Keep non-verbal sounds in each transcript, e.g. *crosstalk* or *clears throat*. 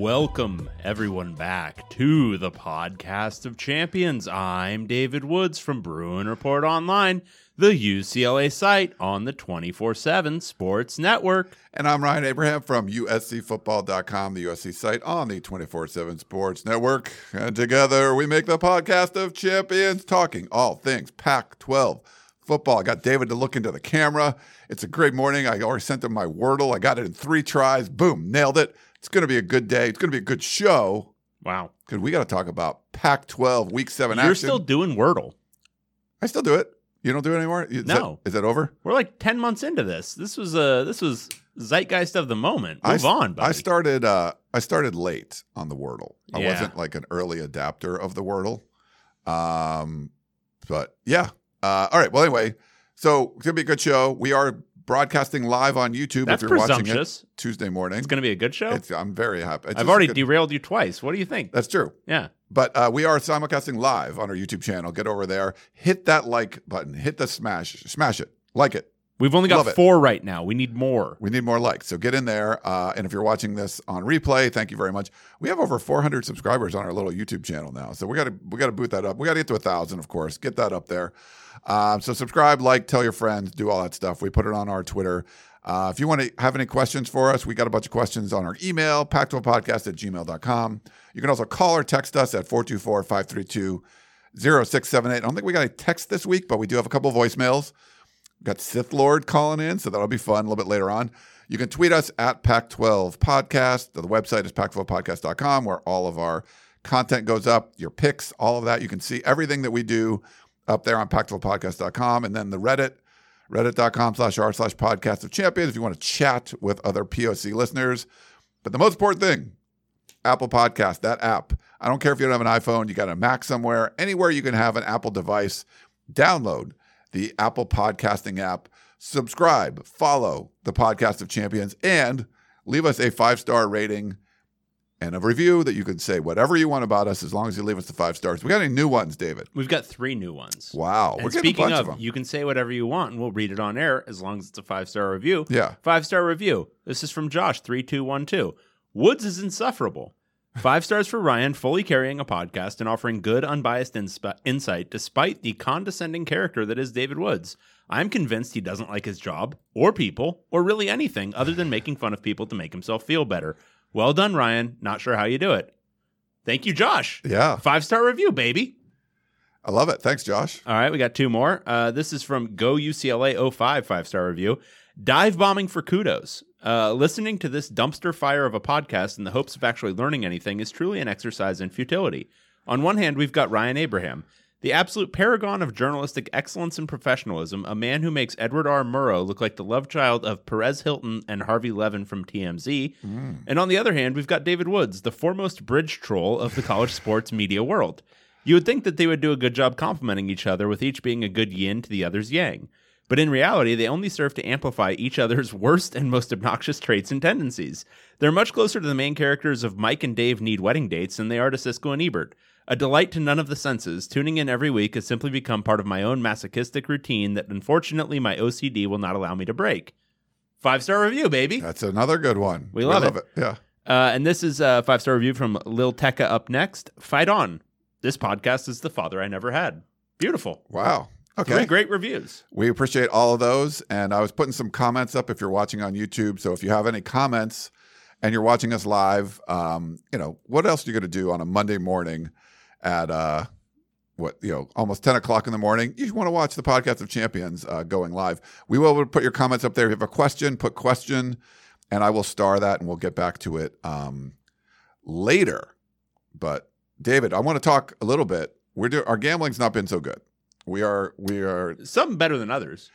Welcome, everyone, back to the podcast of champions. I'm David Woods from Bruin Report Online, the UCLA site on the 24 7 Sports Network. And I'm Ryan Abraham from USCFootball.com, the USC site on the 24 7 Sports Network. And together we make the podcast of champions, talking all things Pac 12 football. I got David to look into the camera. It's a great morning. I already sent him my Wordle. I got it in three tries. Boom, nailed it. It's going to be a good day. It's going to be a good show. Wow. Because we got to talk about Pac 12 Week 7 You're action. still doing Wordle. I still do it. You don't do it anymore? Is No. That, is that over? We're like 10 months into this. This was uh this was zeitgeist of the moment. Move I, on, buddy. I started uh I started late on the Wordle. I Yeah. wasn't like an early adapter of the Wordle. Um but yeah. Uh all right. Well anyway, so it's gonna be a good show. We are broadcasting live on YouTube That's if you're watching presumptuous. it Tuesday morning. It's going to be a good show. It's- I'm very happy. It's I've already good- derailed you twice. What do you think? That's true. yeah. But uh, we are simulcasting live on our YouTube channel. Get over there, hit that like button, hit the smash, smash it, like it. We've only got Love it. four right now. We need more. We need more likes. So get in there. Uh, and if you're watching this on replay, thank you very much. We have over 400 subscribers on our little YouTube channel now. So we got to we got to boot that up. We got to get to a thousand, of course. Get that up there. Um, so subscribe, like, tell your friends, do all that stuff. We put it on our Twitter. Uh, if you want to have any questions for us, we got a bunch of questions on our email, pac12podcast at gmail.com. You can also call or text us at 424 532 0678. I don't think we got a text this week, but we do have a couple voicemails. Got Sith Lord calling in, so that'll be fun a little bit later on. You can tweet us at Pac12 Podcast. The website is pac12podcast.com, where all of our content goes up, your picks, all of that. You can see everything that we do up there on pac12podcast.com. And then the Reddit, reddit.com slash r slash podcast of champions, if you want to chat with other POC listeners. But the most important thing, Apple Podcast, that app. I don't care if you don't have an iPhone, you got a Mac somewhere, anywhere you can have an Apple device, download the Apple Podcasting app, subscribe, follow the Podcast of Champions, and leave us a five star rating and a review that you can say whatever you want about us as long as you leave us the five stars. We got any new ones, David? We've got three new ones. Wow. And We're speaking of, of you can say whatever you want and we'll read it on air as long as it's a five star review. Yeah. Five star review. This is from Josh3212. Woods is insufferable. Five stars for Ryan, fully carrying a podcast and offering good, unbiased insp- insight despite the condescending character that is David Woods. I'm convinced he doesn't like his job, or people, or really anything other than making fun of people to make himself feel better. Well done, Ryan. Not sure how you do it. Thank you, Josh. Yeah. Five star review, baby. I love it. Thanks, Josh. All right, we got two more. Uh, this is from Go UCLA 05 five star review. Dive bombing for kudos. Uh, listening to this dumpster fire of a podcast in the hopes of actually learning anything is truly an exercise in futility. On one hand, we've got Ryan Abraham, the absolute paragon of journalistic excellence and professionalism, a man who makes Edward R. Murrow look like the love child of Perez Hilton and Harvey Levin from TMZ. Hmm. And on the other hand, we've got David Woods, the foremost bridge troll of the college sports media world. You would think that they would do a good job complementing each other, with each being a good yin to the other's yang. But in reality, they only serve to amplify each other's *laughs* worst and most obnoxious traits and tendencies. They're much closer to the main characters of Mike and Dave Need Wedding Dates than they are to Siskel and Ebert. A delight to none of the senses, tuning in every week has simply become part of my own masochistic routine that unfortunately my OCD will not allow me to break. Five star review, baby. That's another good one. We love it. Yeah. Uh, and this is a five star review from Lil Tekka up next. Fight on. This podcast is the father I never had. Beautiful. Wow. Okay. Three great reviews. We appreciate all of those. And I was putting some comments up if you're watching on YouTube. So if you have any comments and you're watching us live, um, you know, what else are you going to do on a Monday morning at uh, what, you know, almost 10 o'clock in the morning? You want to watch the podcast of champions uh, going live. We will put your comments up there. If you have a question, put question, and I will star that and we'll get back to it um, later. But David, I want to talk a little bit. We're do- our gambling's not been so good. We are we are Some better than others.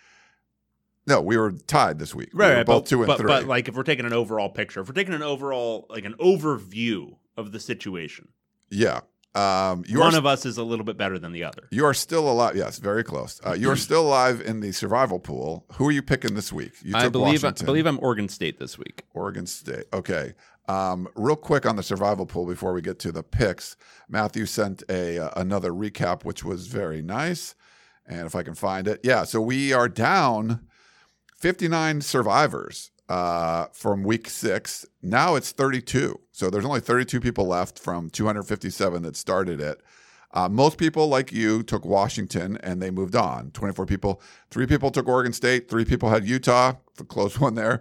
no, we were tied this week. we were both but, two and but, three. But like if we're taking an overall picture, if we're taking an overall like an overview of the situation, yeah, um, you one are of us is a little bit better than the other. you are still alive. Yes, very close. Uh, you are *clears throat* still alive in the survival pool. Who are you picking this week? You I believe I believe I'm Oregon State this week. Oregon State. Okay. Um, real quick on the survival pool before we get to the picks. Matthew sent a uh, another recap, which was very nice. And if I can find it, yeah. So we are down 59 survivors uh, from week six. Now it's 32. So there's only 32 people left from 257 that started it. Uh, most people, like you, took Washington and they moved on. 24 people. Three people took Oregon State. Three people had Utah, the close *laughs* one there.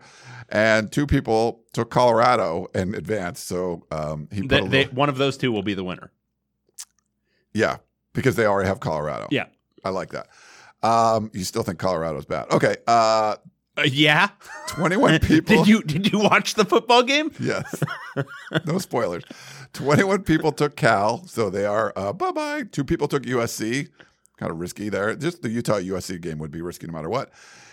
And two people took Colorado and advanced. So um, he put They, a they, one of those two will be the winner. yeah, because they already have Colorado. Yeah. I like that. Um, you still think Colorado's bad? Okay. Uh, Uh, yeah. 21 *laughs* people. did you did you watch the football game? Yes. no spoilers. 21 people took Cal, so they are uh, bye bye. Two people took USC. Kind of risky there. Just the Utah USC game would be risky no matter what.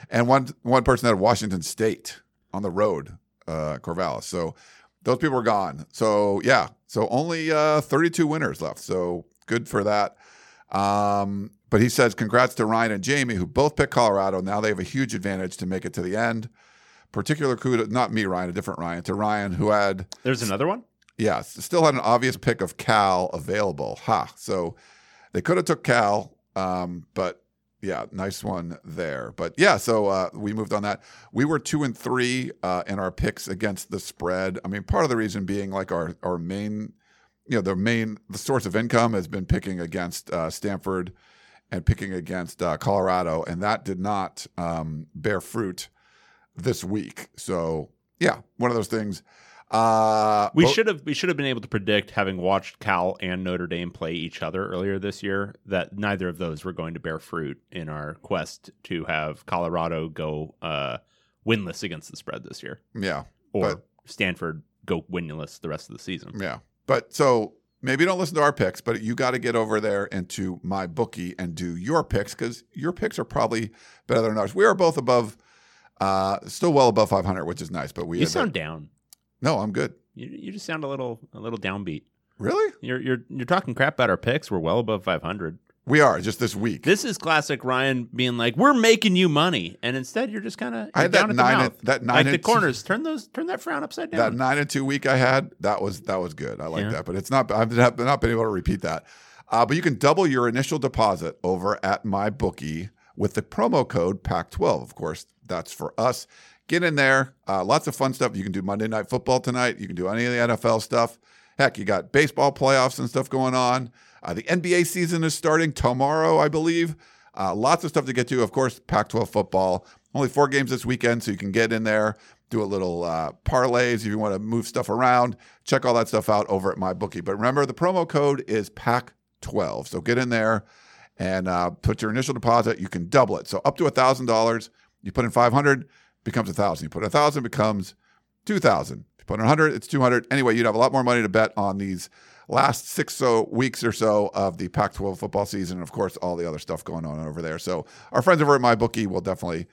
And one one person had Washington State on the road, uh, Corvallis. So those people are gone. So yeah. So only uh, 32 winners left. So good for that. Um, but he says, congrats to Ryan and Jamie, who both picked Colorado. Now they have a huge advantage to make it to the end. Particular kudos, not me, Ryan, a different Ryan, to Ryan, who had There's another one. yeah, still had an obvious pick of Cal available. Ha. So they could have took Cal, um, but yeah, nice one there. But yeah, so uh, we moved on that. We were two and three uh, in our picks against the spread. I mean, part of the reason being like our our main, you know, the main the source of income has been picking against uh, Stanford and picking against uh, Colorado, and that did not um, bear fruit this week. So yeah, one of those things. Uh, We should have we should have been able to predict, having watched Cal and Notre Dame play each other earlier this year, that neither of those were going to bear fruit in our quest to have Colorado go uh, winless against the spread this year, Yeah, or But- Stanford go winless the rest of the season. yeah. But so maybe don't listen to our picks, but you got to get over there into MyBookie and do your picks because your picks are probably better than ours. We are both above, uh, still well above 500, which is nice. But we You sound that- down. no, I'm good. You, you just sound a little a little downbeat. Really? You're you're you're talking crap about our picks. We're well above 500. We are just this week. This is classic Ryan being like, "We're making you money," and instead you're just kind of I had that down at the nine mouth. and- that nine like the and two- corners. Turn those turn that frown upside down. that nine and two week I had, that was that was good. I like Yeah. that, but it's not. I've not not been able to repeat that. Uh, but you can double your initial deposit over at MyBookie with the promo code PAC12. Of course, that's for us. Get in there. Uh, lots of fun stuff. You can do Monday Night Football tonight. You can do any of the NFL stuff. Heck, you got baseball playoffs and stuff going on. Uh, the NBA season is starting tomorrow, I believe. Uh, lots of stuff to get to. Of course, Pac 12 football. Only four games this weekend, so you can get in there, do a little uh, parlays if you want to move stuff around. Check all that stuff out over at MyBookie. But remember, the promo code is Pac 12. So get in there and uh, put your initial deposit. You can double it. So up to $1,000. You put in 500 becomes 1,000. You put 1,000 becomes 2,000. If you put in 100, it's 200. Anyway, you'd have a lot more money to bet on these last six so weeks or so of the Pac-12 football season, and of course, all the other stuff going on over there. So our friends over at MyBookie will definitely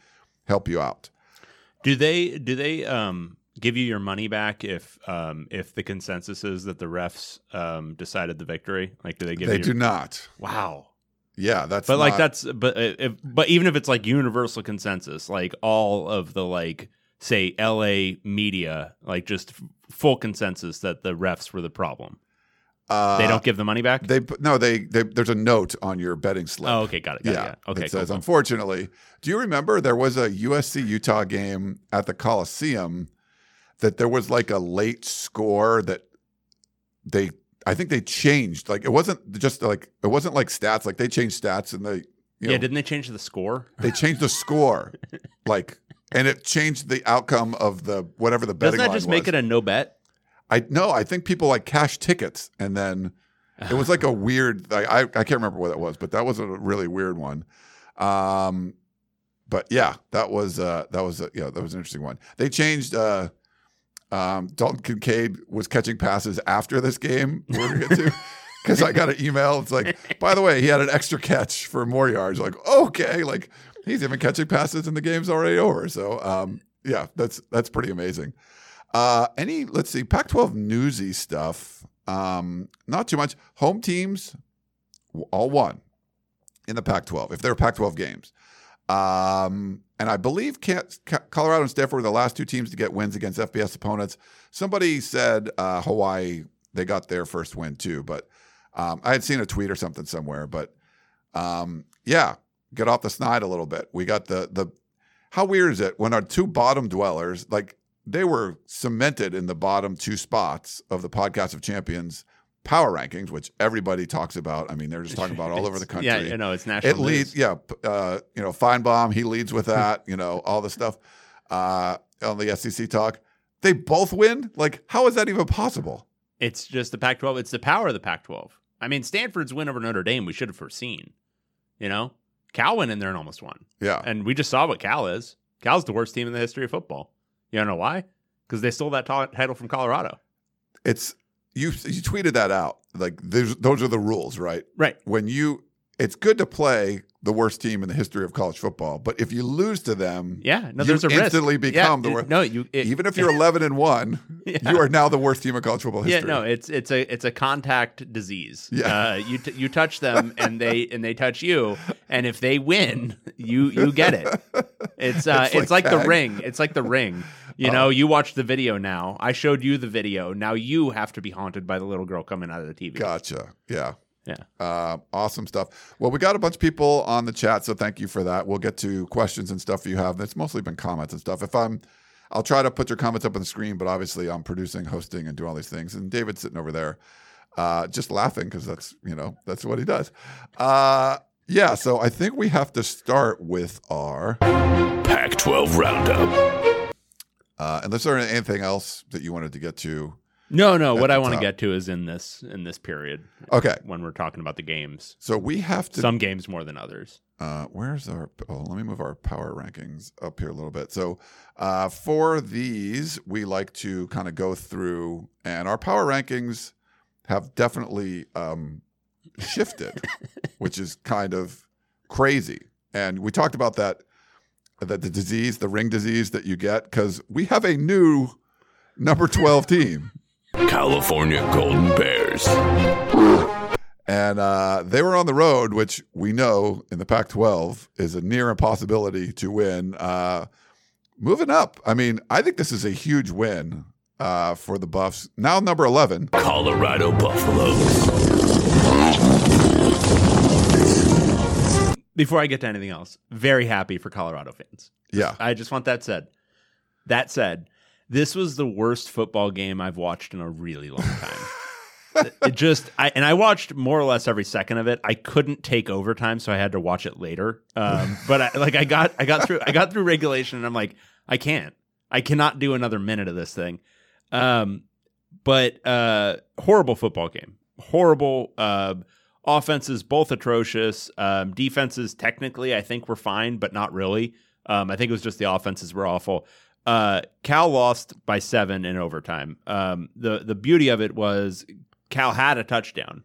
help you out. Do they do they um give you your money back if um if the consensus is that the refs um decided the victory? Like do they give They you do not. Wow. Yeah, that's But like that's but uh, if but even if it's like universal consensus, like all of the like say LA media like just full consensus that the refs were the problem. Uh, They don't give the money back? They no, they, they there's a note on your betting slip. oh, okay, got it. Got yeah. it. Okay, It says, cool. unfortunately, do you remember there was a USC Utah game at the Coliseum that there was like a late score that they I think they changed. Like it wasn't just like it wasn't like stats. Like they changed stats and they you yeah, know, didn't they change the score? they changed the score. *laughs* like and it changed the outcome of the whatever the betting Doesn't that just make it a no bet? I no, I think people like cash tickets, and then it was like a *laughs* weird. Like, I I can't remember what that was, but that was a really weird one. Um, but yeah, that was uh that was a, yeah that was an interesting one. They changed. uh um, Dalton Kincaid was catching passes after this game. *laughs* We're gonna get to because I got an email. It's like, by the way, he had an extra catch for more yards. Like, okay, like he's even catching passes and the game's already over. So, um, yeah, that's that's pretty amazing. Uh, any let's see, Pac-12 newsy stuff. Um, not too much. Home teams all won in the Pac-12 if they're Pac-12 games. Um, and I believe Colorado and Stanford were the last two teams to get wins against FBS opponents. Somebody said uh, Hawaii they got their first win too, but um, I had seen a tweet or something somewhere. But um, yeah, get off the snide a little bit. We got the the. How weird is it when our two bottom dwellers like they were cemented in the bottom two spots of the podcast of champions power rankings, which everybody talks about. I mean, they're just talking about all over *laughs* the country. Yeah, you know, it's national. It leads, yeah. Uh, you know, Finebaum, he leads with *laughs* that. you know, all the stuff uh, on the SEC talk. They both win. Like, how is that even possible? It's just the Pac-12. It's the power of the Pac-12. I mean, Stanford's win over Notre Dame we should have foreseen. You know, Cal went in there and almost won, Yeah, and we just saw what Cal is. Cal's the worst team in the history of football. You don't know why? Because they stole that ti- title from Colorado. it's you. You tweeted that out. Like, those are the rules, right? Right. When you, it's good to play the worst team in the history of college football, but if you lose to them, Yeah. No, you there's a risk. instantly become yeah, the worst. No, you. It, even if *laughs* you're 11 and one, Yeah. you are now the worst team in college football history. Yeah, no, it's it's a it's a contact disease. Yeah. uh, you t- you touch them and they and they touch you, and if they win, you you get it. It's uh, It's it's, like like, the ring. It's like the ring. You know, you watch the video now. I showed you the video. Now you have to be haunted by the little girl coming out of the TV. Gotcha. Yeah. Yeah. Uh, awesome stuff. Well, we got a bunch of people on the chat, so thank you for that. We'll get to questions and stuff you have. It's mostly been comments and stuff. If I'm, I'll try to put your comments up on the screen, but obviously I'm producing, hosting, and doing all these things. And David's sitting over there, uh, just laughing because that's you know that's what he does. Uh, yeah. So I think we have to start with our. Pac 12 Roundup. Uh, unless there's anything else that you wanted to get to. No, no. What I want to get to is in this in this period Okay. when we're talking about the games. So we have to Some games more than others. uh, where's our oh let me move our power rankings up here a little bit so uh, for these we like to kind of go through and our power rankings have definitely um, shifted *laughs* which is kind of crazy and we talked about that that the disease the ring disease that you get because we have a new number 12 team California Golden Bears. And uh, they were on the road, which we know in the Pac 12 is a near impossibility to win. Uh, moving up, I mean, I think this is a huge win uh, for the Buffs. Now, number 11. Colorado Buffaloes. Before I get to anything else, very happy for Colorado fans. Yeah. I just want that said. That said, this was the worst football game I've watched in a really long *laughs* time. it just I and I watched more or less every second of it. I couldn't take overtime, so I had to watch it later. Um, *laughs* but I, like I got I got through I got through regulation, and I'm like I can't I cannot do another minute of this thing. Um, but uh, horrible football game, horrible. Uh, offenses both atrocious. Um, defenses technically I think were fine, but not really. Um, I think it was just the offenses were awful. Uh, Cal lost by seven in overtime. Um, the the beauty of it was Cal had a touchdown.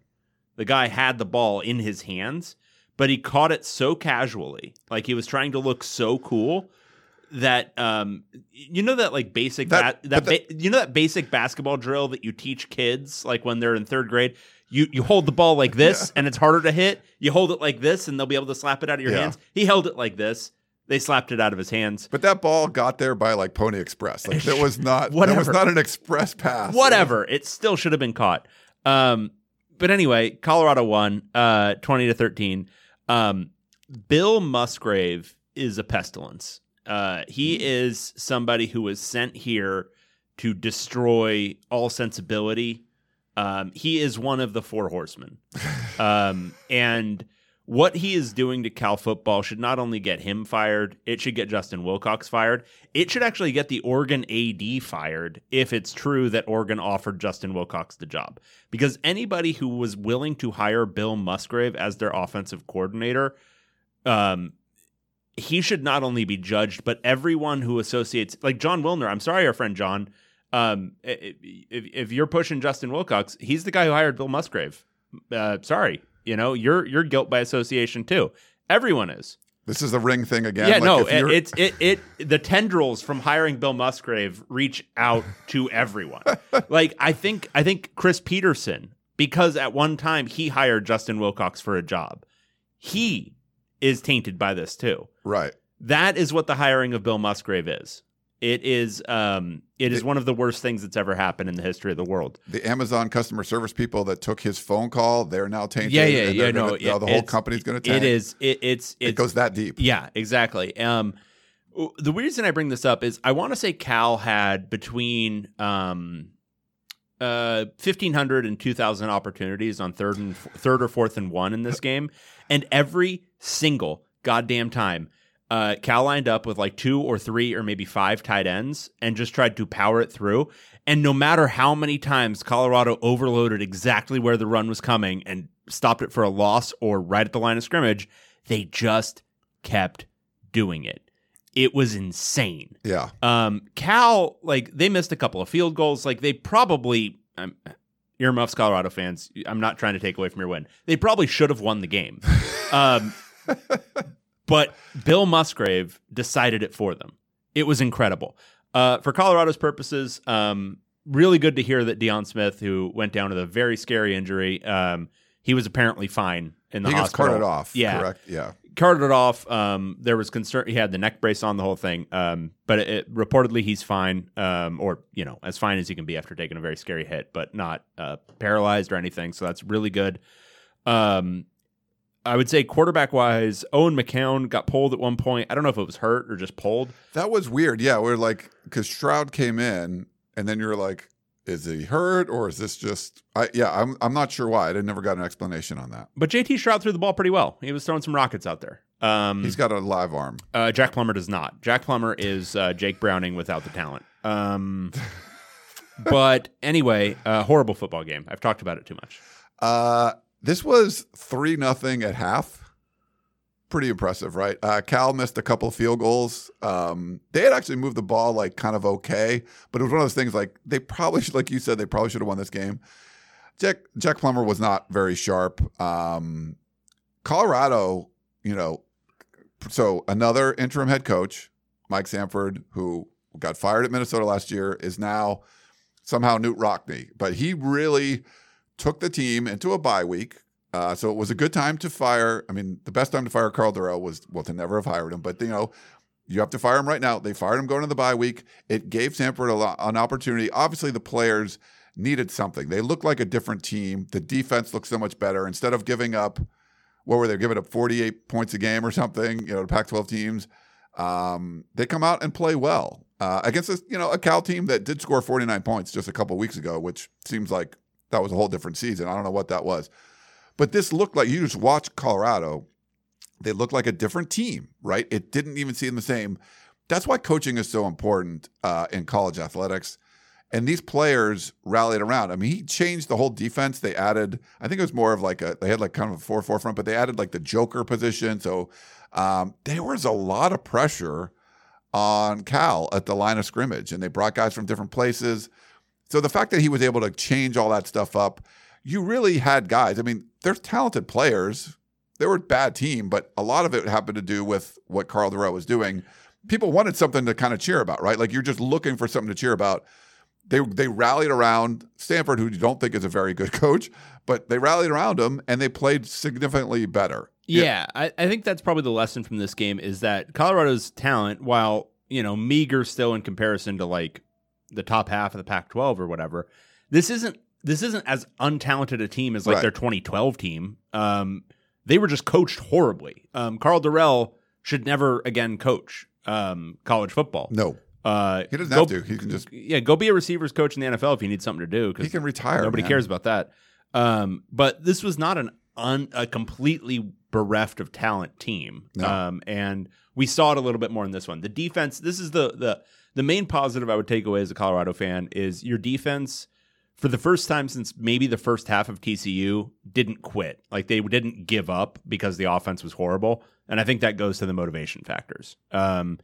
The guy had the ball in his hands, but he caught it so casually, like he was trying to look so cool that um you know that like basic That- that, that, ba- you know that basic basketball drill that you teach kids like when they're in third grade you you hold the ball like *laughs* this and it's harder to hit you hold it like this and they'll be able to slap it out of your Yeah. hands he held it like this they slapped it out of his hands. But that ball got there by like Pony Express. Like that was *laughs* not that was not an express pass. whatever. It still should have been caught. Um but anyway colorado won uh 20 to 13 um bill musgrave is a pestilence. Uh he is somebody who was sent here to destroy all sensibility. Um, he is one of the four horsemen. *laughs* um, and what he is doing to Cal football should not only get him fired, it should get Justin Wilcox fired. It should actually get the Oregon AD fired if it's true that Oregon offered Justin Wilcox the job. Because anybody who was willing to hire Bill Musgrave as their offensive coordinator, um, he should not only be judged, but everyone who associates, like Jon Wilner. I'm sorry, our friend John. Um, if, if you're pushing Justin Wilcox, he's the guy who hired Bill Musgrave. Uh, sorry, you know you're you're guilt by association too. Everyone is. This is the ring thing again. Yeah, Like, no, it, it's it it the tendrils from hiring Bill Musgrave reach out to everyone. *laughs* like I think I think Chris Petersen because at one time he hired Justin Wilcox for a job. He is tainted by this too. right. That is what the hiring of Bill Musgrave is. It is um it is It- one of the worst things that's ever happened in the history of the world. The Amazon customer service people that took his phone call, they're now tainted. Yeah, yeah, yeah. No, gonna- yeah, the whole it's- company's going to tank. It is. It, it's. It goes that deep. Yeah, exactly. Um, the reason I bring this up is I want to say Cal had between um, uh, 1,500 and 2,000 opportunities on third and third or fourth and one in this *laughs* game, and every single goddamn time. Uh, Cal lined up with like two or three or maybe five tight ends and just tried to power it through. And no matter how many times Colorado overloaded exactly where the run was coming and stopped it for a loss or right at the line of scrimmage, they just kept doing it. It was insane. Yeah. Um, Cal, like they missed a couple of field goals. Like they probably, um, earmuffs, Colorado fans. I'm not trying to take away from your win. They probably should have won the game. *laughs* Um, but Bill Musgrave decided it for them. It was incredible. Uh, for Colorado's purposes, um, really good to hear that Deion Smith, who went down with a very scary injury, um, he was apparently fine in the He hospital. carted off. Yeah, Correct. Yeah. carted it off. Um, there was concern. He had the neck brace on the whole thing. Um, but it, it- reportedly he's fine. Um, or you know, as fine as he can be after taking a very scary hit, but not uh, paralyzed or anything. So that's really good. Um, I would say quarterback wise, Owen McCown got pulled at one point. I don't know if it was hurt or just pulled. That was weird. Yeah. We are like, because Stroud came in, and then you're like, is he hurt or is this just, I, yeah, I'm, I'm not sure why. I never got an explanation on that. But JT Stroud threw the ball pretty well. He was throwing some rockets out there. Um, He's got a live arm. uh, Jack Plummer does not. Jack Plummer is uh, Jake Browning without the talent. Um, *laughs* but anyway, uh, horrible football game. I've talked about it too much. Uh, this was three nothing at half. Pretty impressive, right? Uh, Cal missed a couple field goals. Um, they had actually moved the ball like kind of okay, but it was one of those things like they probably, should, like you said, they probably should have won this game. Jack Jack Plummer was not very sharp. Um, Colorado, you know, so another interim head coach, Mike Sanford, who got fired at Minnesota last year, is now somehow Knute Rockne, but he really took the team into a bye week. Uh, so it was a good time to fire. I mean, the best time to fire Karl Dorrell was well to never have hired him, but you know, you have to fire him right now. They fired him going into the bye week. It gave Sanford an opportunity. Obviously, the players needed something. They looked like a different team. The defense looked so much better. Instead of giving up, what were they giving up 48 points a game or something? You know, to Pac-12 teams, um, they come out and play well uh, against this, you know, a Cal team that did score 49 points just a couple weeks ago, which seems like that was a whole different season. I don't know what that was. But this looked like you just watch Colorado, they looked like a different team, right? It didn't even seem the same. That's why coaching is so important uh, in college athletics. And these players rallied around. I mean, he changed the whole defense. They added, I think it was more of like a, they had like kind of a 4 4 front, but they added like the Joker position. So um, there was a lot of pressure on Cal at the line of scrimmage, and they brought guys from different places. So the fact that he was able to change all that stuff up, you really had guys. I mean, they're talented players. They were a bad team, but a lot of it happened to do with what Karl Dorrell was doing. People wanted something to kind of cheer about, right? Like you're just looking for something to cheer about. They they rallied around Sanford, who you don't think is a very good *laughs* coach, but they rallied around him and they played significantly better. Yeah, I, I think that's probably the lesson from this game is that Colorado's talent, while you know meager still in comparison to like the top half of the Pac-12 or whatever, this isn't this isn't as untalented a team as like Right. their 2012 team. Um, they were just coached horribly. Um, Karl Dorrell should never again coach um, college football. No, Uh, He doesn't go- have to. He can just yeah, go be a receivers coach in the NFL if you need something to do. 'cause he can retire. Nobody man. cares about that. Um, but this was not an un, a completely bereft of talent team. No. Um, and we saw it a little bit more in this one. The defense. This is the the the main positive I would take away as a Colorado fan is your defense. For the first time since maybe the first half of TCU, didn't quit. Like they didn't give up because the offense was horrible, and I think that goes to the motivation factors. Um,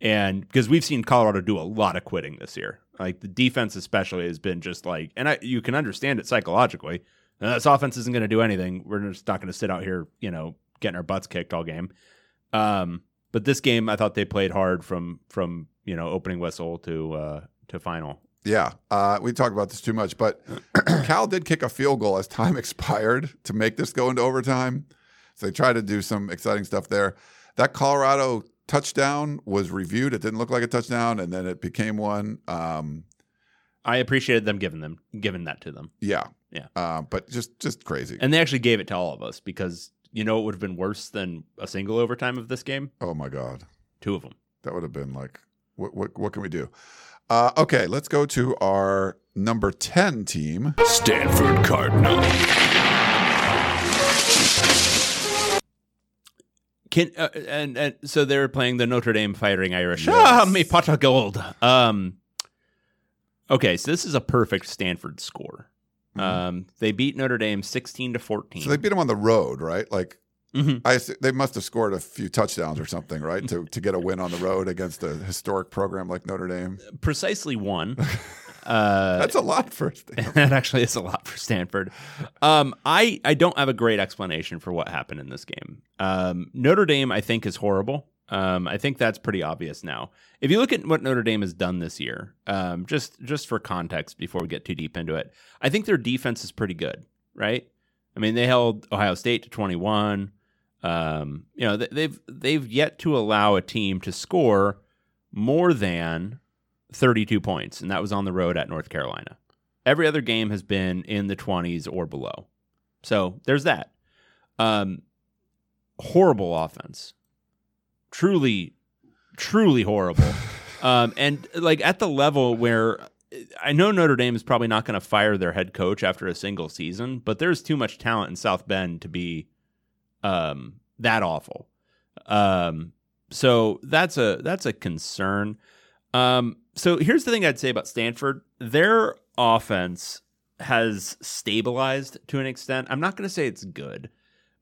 and because we've seen Colorado do a lot of quitting this year, like the defense especially has been just like, and I you can understand it psychologically. Uh, this offense isn't going to do anything. We're just not going to sit out here, you know, getting our butts kicked all game. Um, but this game, I thought they played hard from from you know opening whistle to uh, to final. Yeah, uh, we talked about this too much, but *clears throat* Cal did kick a field goal as time *laughs* expired to make this go into overtime. So they tried to do some exciting stuff there. That Colorado touchdown was reviewed. It didn't look like a touchdown, and then it became one. Um, I appreciated them giving them giving that to them, yeah, Yeah. uh, but just just crazy. and they actually gave it to all of us because you know it would have been worse than a single overtime of this game. oh my god, Two of them. that would have been like, what what, what can we do? Uh, okay, let's go to our number ten team. Stanford Cardinal. Can uh, and and so they're playing the Notre Dame Fighting Irish. Ah, me pot of gold. Um. Okay, so this is a perfect Stanford score. Um, they beat Notre Dame sixteen to fourteen. So they beat them on the road, right? Like Mhm. I, they must have scored a few touchdowns or something, right, to to get a win on the road against a historic program like Notre Dame. precisely one. *laughs* Uh, That's a lot for *laughs* Stanford. that actually is a lot for Stanford. Um, I I don't have a great explanation for what happened in this game. Um, Notre Dame, I think, is horrible. Um, I think that's pretty obvious now. If you look at what Notre Dame has done this year, um, just just for context, before we get too deep into it, I think their defense is pretty good, right? I mean, they held Ohio State to twenty one. Um, you know, they- they've they've yet to allow a team to score more than 32 points, and that was on the road at North Carolina. Every other game has been in the 20s or below. So there's that. Um, horrible offense. Truly, truly horrible. *sighs* um, and like at the level where I know Notre Dame is probably not going to fire their head coach after a single season, but there's too much talent in South Bend to be um, that awful. Um, so that's a that's a concern. Um, so here's the thing I'd say about Stanford: their offense has stabilized to an extent. I'm not going to say it's good,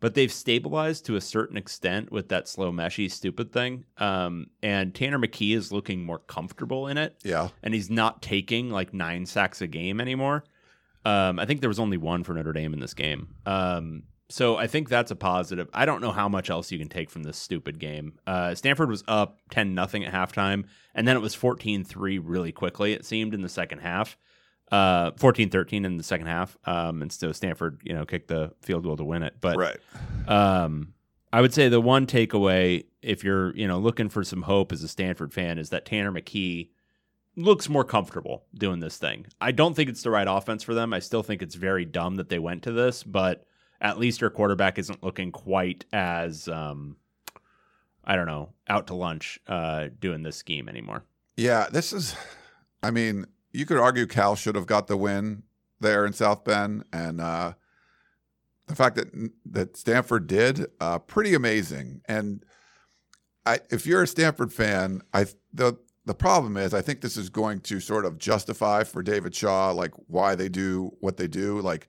but they've stabilized to a certain extent with that slow meshy stupid thing. Um, and Tanner McKee is looking more comfortable in it Yeah, and he's not taking like nine sacks a game anymore. Um, I think there was only one for Notre Dame in this game. Um, so I think that's a positive. I don't know how much else you can take from this stupid game. Uh, Stanford was up 10 nothing at halftime, and then it was 14 3 really quickly, it seemed, in the second half. Uh, 14 13 in the second half. Um, and so Stanford, you know, kicked the field goal to win it. But right. um, I would say the one takeaway, if you're you know looking for some hope as a Stanford fan, is that Tanner McKee looks more comfortable doing this thing. I don't think it's the right offense for them. I still think it's very dumb that they went to this, but at least your quarterback isn't looking quite as um, I don't know out to lunch uh, doing this scheme anymore. Yeah, this is. I mean, you could argue Cal should have got the win there in South Bend, and uh, the fact that that Stanford did, uh, pretty amazing. And I, if you're a Stanford fan, I the the problem is I think this is going to sort of justify for David Shaw like why they do what they do. Like,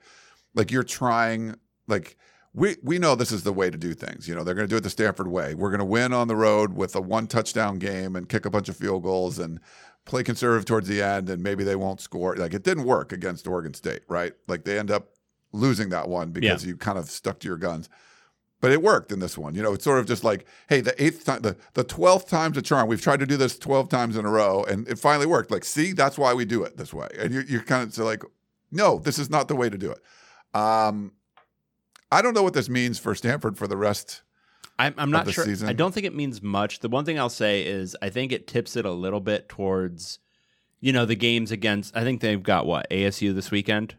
like you're trying like. We, we know this is the way to do things. You know, they're going to do it the Stanford way. We're going to win on the road with a one touchdown game and kick a bunch of field goals and play conservative towards the end and maybe they won't score. Like it didn't work against Oregon State, right? Like they end up losing that one because Yeah. you kind of stuck to your guns. But it worked in this one. You know, it's sort of just like, hey, the eighth time, the, the 12th time's a charm. We've tried to do this 12 times in a row and it finally worked. Like, see, that's why we do it this way. And you're, you're kind of so like, no, this is not the way to do it. Um, I don't know what this means for Stanford for the rest. I'm, I'm not sure. season? I don't think it means much. The one thing I'll say is I think it tips it a little bit towards, you know, the games against. I think they've got what ASU this weekend.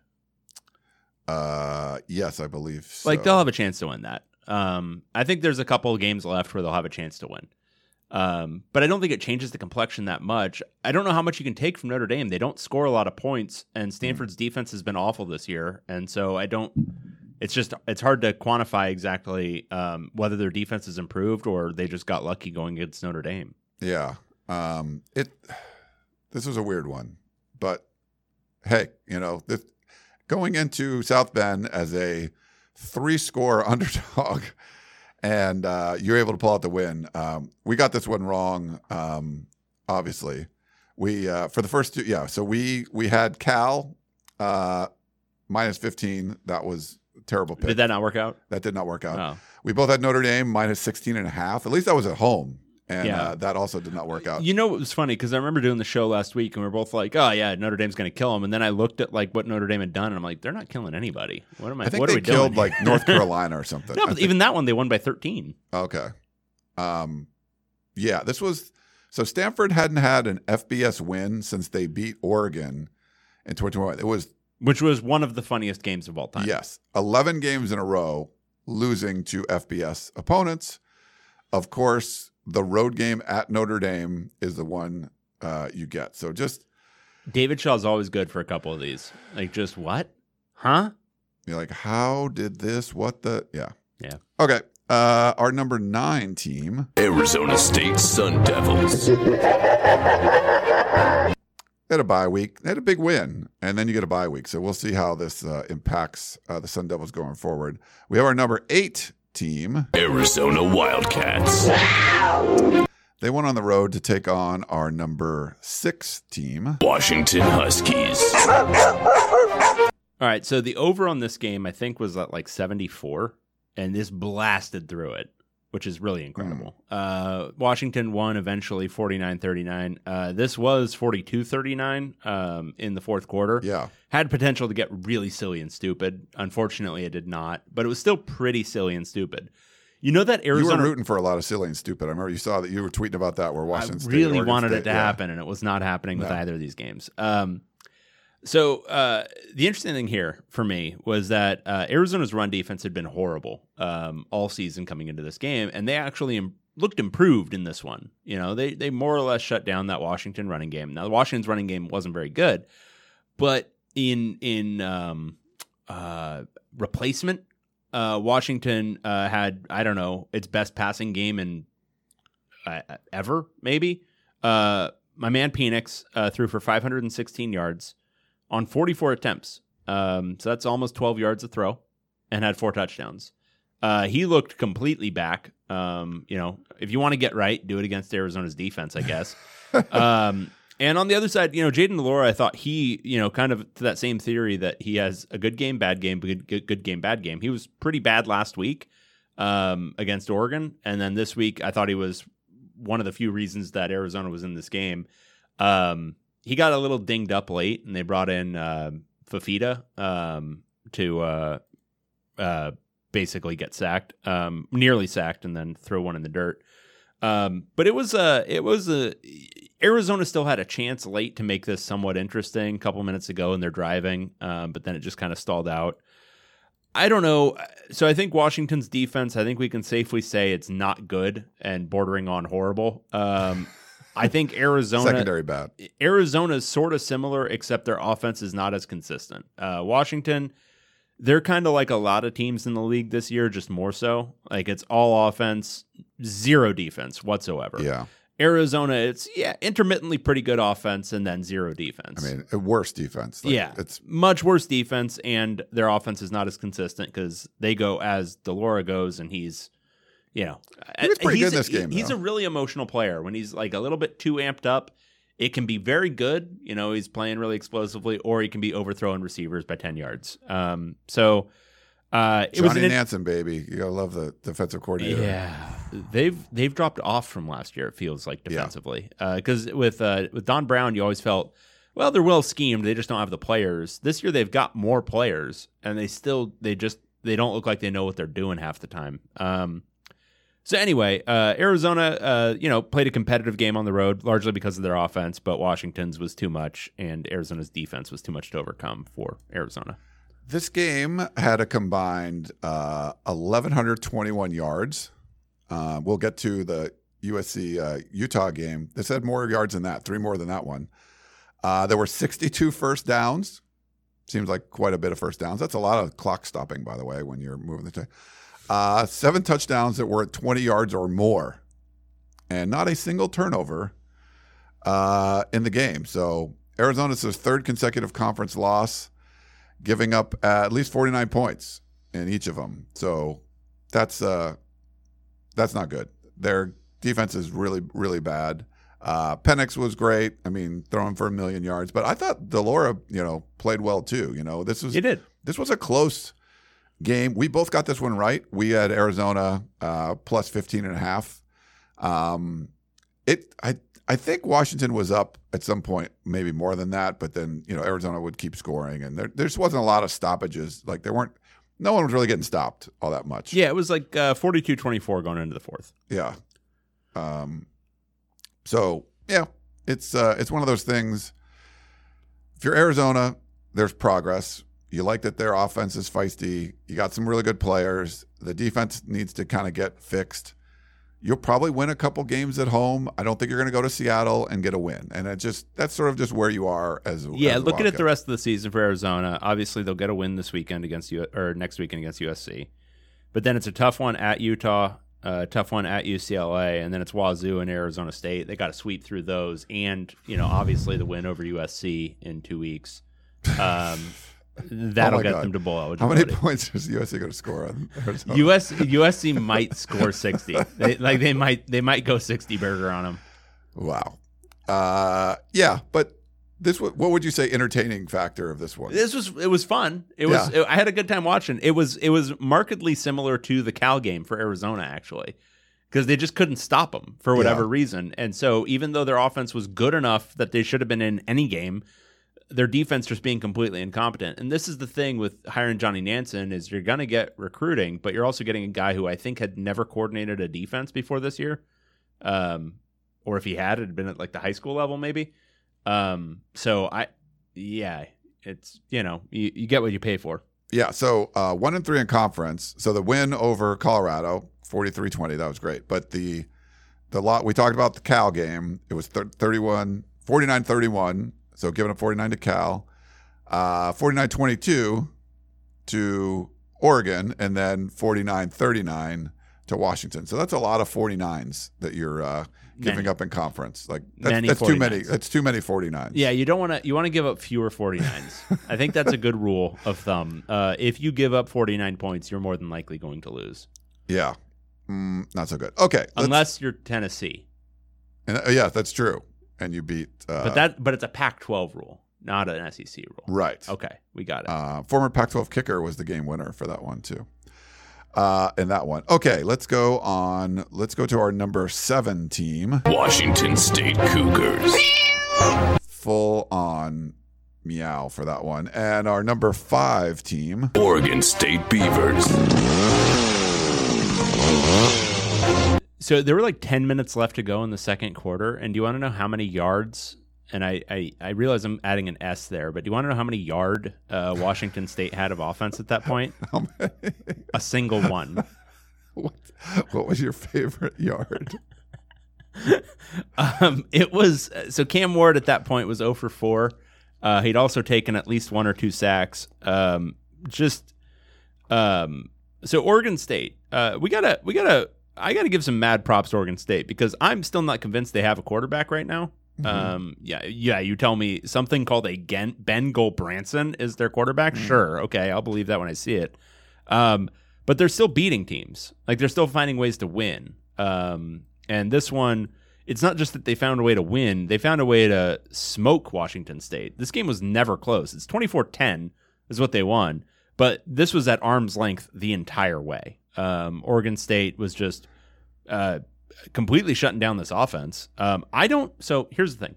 Uh, yes, I believe. So. Like they'll have a chance to win that. Um, I think there's a couple of games left where they'll have a chance to win. Um, but I don't think it changes the complexion that much. I don't know how much you can take from Notre Dame. They don't score a lot of points, and Stanford's defense has been awful this year. And so I don't. It's just it's hard to quantify exactly um, whether their defense has improved or they just got lucky going against Notre Dame. Yeah. Um, it. This was a weird one, but hey, you know, this, going into South Bend as a three-score *laughs* underdog, and uh, you're able to pull out the win. Um, we got this one wrong. Um, obviously, we uh, for the first two, yeah. So we we had Cal uh, minus 15. That was terrible pick. Did that not work out? That did not work out. Oh. We both had Notre Dame minus 16 and a half. At least that was at home. And Yeah. uh, that also did not work out. You know what was funny because I remember doing the show last week and we are both like, "Oh yeah, Notre Dame's going to kill them." And then I looked at like what Notre Dame had done, and I'm like, "They're not killing anybody. What am I? I think what they are we killed doing?" like North *laughs* Carolina or something. no, but think- even that one they won by 13. Okay. Um, yeah, this was so Stanford hadn't had an FBS win since they beat Oregon in 2021. It was which was one of the funniest games of all time. yes, 11 games in a row losing to FBS opponents. Of course, the road game at Notre Dame is the one uh, you get. So just David Shaw's always good for a couple of these. Like, just what? Huh? you're like, how did this? What the? Yeah. Yeah. Okay. Uh, our number nine team Arizona State Sun Devils. *laughs* They had a bye week. They had a big win, and then you get a bye week. So we'll see how this uh, impacts uh, the Sun Devils going forward. We have our number eight team. Arizona Wildcats. They went on the road to take on our number six team. Washington Huskies. All right. So the over on this game, I think, was at like 74, and this blasted through it, which is really incredible. Uh, Washington won eventually 49 39. Uh, this was 42 39 um, in the fourth quarter. Yeah. Had potential to get really silly and stupid. Unfortunately, it did not, but it was still pretty silly and stupid. You know that You Arizona were rooting for a lot of silly and stupid. I remember you saw that you were tweeting about that where Washington State. really Oregon wanted State- it to yeah. happen, and it was not happening with No. either of these games. Um, so uh, the interesting thing here for me was that uh, Arizona's run defense had been horrible um, all season coming into this game, and they actually Im- looked improved in this one. You know, they they more or less shut down that Washington running game. Now, the Washington's running game wasn't very good, but in in um, uh, replacement, uh, Washington uh, had I don't know its best passing game in uh, ever, maybe. My man Penix threw for 516 yards on 44 attempts. Um, so that's almost 12 yards a throw and had four touchdowns. Uh, he looked completely back. Um, you know, if you want to get right, do it against Arizona's defense, I guess. *laughs* um, and on the other side, you know, Jayden de Laura, I thought he, you know, kind of to that same theory that he has a good game, bad game, good, good, good game, bad game. He was pretty bad last week um, against Oregon, and then this week I thought he was one of the few reasons that Arizona was in this game. Um, he got a little dinged up late, and they brought in uh, Fifita um, to uh, uh, basically get sacked, um, nearly sacked, and then throw one in the dirt. Um, but it was a, it was a. Arizona still had a chance late to make this somewhat interesting. A couple minutes ago, and they're driving, um, but then it just kind of stalled out. I don't know. So I think Washington's defense. I think we can safely say it's not good and bordering on horrible. Um, I think Arizona Secondary bad. Arizona is sort of similar, except their offense is not as consistent. Uh, Washington, they're kind of like a lot of teams in the league this year, just more so. Like it's all offense, zero defense whatsoever. Yeah. Arizona, it's yeah, intermittently pretty good offense and then zero defense. I mean, worse defense. Like, yeah, It's much worse defense, and their offense is not as consistent because they go as de Laura goes, and he's, you know, He was pretty he's good in this a, game, He's though. a really emotional player. When he's like a little bit too amped up, it can be very good. You know, he's playing really explosively, or he can be overthrowing receivers by ten yards. Um, so uh, it was Johnny an, Nansen, baby. You gotta love the defensive coordinator. yeah, they've they've dropped off from last year. It feels like defensively because with uh, with Don Brown, you always felt well they're well schemed. They just don't have the players. This year they've got more players, and they still they just they don't look like they know what they're doing half the time. Um, so anyway, uh, Arizona, uh, you know, played a competitive game on the road largely because of their offense, but Washington's was too much, and Arizona's defense was too much to overcome for Arizona. This game had a combined uh, 1,121 yards. Uh, we'll get to the USC uh, Utah game. This had more yards than that, three more than that one. Uh, there were 62 first downs. Seems like quite a bit of first downs. That's a lot of clock stopping, by the way, when you're moving the time. Uh, seven touchdowns that were at 20 yards or more, and not a single turnover uh, in the game. So Arizona's their third consecutive conference loss, giving up at least 49 points in each of them. So that's uh, that's not good. Their defense is really really bad. Uh, Penix was great. I mean, throwing for a million yards, but I thought de Laura, you know, played well too. You know, this was He did. this was a close game. We both got this one right. We had Arizona uh, plus 15 and a half. Um, it, I, I think Washington was up at some point, maybe more than that, but then, you know, Arizona would keep scoring and there, there just wasn't a lot of stoppages. Like there weren't, no one was really getting stopped all that much. Yeah, it was like uh, 42-24 going into the fourth. Yeah. Um, so yeah, it's uh, it's one of those things. If you're Arizona, there's progress. You like that their offense is feisty. You got some really good players. The defense needs to kind of get fixed. You'll probably win a couple games at home. I don't think you're going to go to Seattle and get a win. And it just that's sort of just where you are as Yeah, as looking at the rest of the season for Arizona, obviously they'll get a win this weekend against U or next weekend against USC. But then it's a tough one at Utah, a tough one at UCLA, and then it's Wazoo and Arizona State. They got to sweep through those, and you know, obviously the win over USC in two weeks. Um, *laughs* that'll Oh get God. them to bowl How many points is the USC going to score on Arizona? US USC might score sixty. They, like they might they might go sixty burger on them. wow. Uh, yeah, but this what would you say entertaining factor of this one? This was it was fun. It was Yeah. I had a good time watching. It was it was markedly similar to the Cal game for Arizona actually. Because they just couldn't stop them for whatever Yeah. reason. And so even though their offense was good enough that they should have been in any game, their defense just being completely incompetent. And this is the thing with hiring Johnny Nansen is you're going to get recruiting, but you're also getting a guy who I think had never coordinated a defense before this year. Um, or if he had, it had been at like the high school level maybe. Um, so I, yeah, it's you know you, you get what you pay for. Yeah, so uh, one and three in conference. So the win over Colorado, 43-20, that was great. But the the lot we talked about the Cal game, it was thir- 31 49-31, so giving up 49 to Cal. Uh 49-22 to Oregon and then 49-39 to Washington. So that's a lot of 49s that you're uh, giving Many. up in conference. Like that's, Many that's too many. 49s. That's too many 49s. Yeah, you don't want to. You want to give up fewer 49s. *laughs* I think that's a good rule of thumb. Uh, if you give up 49 points, you're more than likely going to lose, Yeah. Mm, not so good. Okay. unless you're Tennessee. and, uh, yeah, that's true. And you beat uh, But that, but it's a Pac-12 rule, not an SEC rule. Right. Okay, we got it. Uh, former Pac-12 kicker was the game winner for that one too. Uh, in that one. Okay, let's go on. Let's go to our number seven team. Washington State Cougars. Full on meow for that one. And our number five team. Oregon State Beavers. So there were like 10 minutes left to go in the second quarter. And do you want to know how many yards? And I, I, I realize I'm adding an S there, but do you want to know how many yard uh, Washington State had of offense at that point? *laughs* How many- A single one. *laughs* what, what was your favorite yard? *laughs* Um, it was so Cam Ward at that point was 0 for 4. Uh, he'd also taken at least one or two sacks. Um, just um, so Oregon State, uh, we gotta we gotta I gotta give some mad props to Oregon State because I'm still not convinced they have a quarterback right now. Um, yeah, yeah. You tell me something called a Gen- Ben Branson is their quarterback. Sure, okay, I'll believe that when I see it. Um, but they're still beating teams. Like they're still finding ways to win. Um, and this one, it's not just that they found a way to win; they found a way to smoke Washington State. This game was never close. It's 24-10 is what they won, but this was at arm's length the entire way. Um, Oregon State was just uh, completely shutting down this offense. Um, I don't. So here's the thing: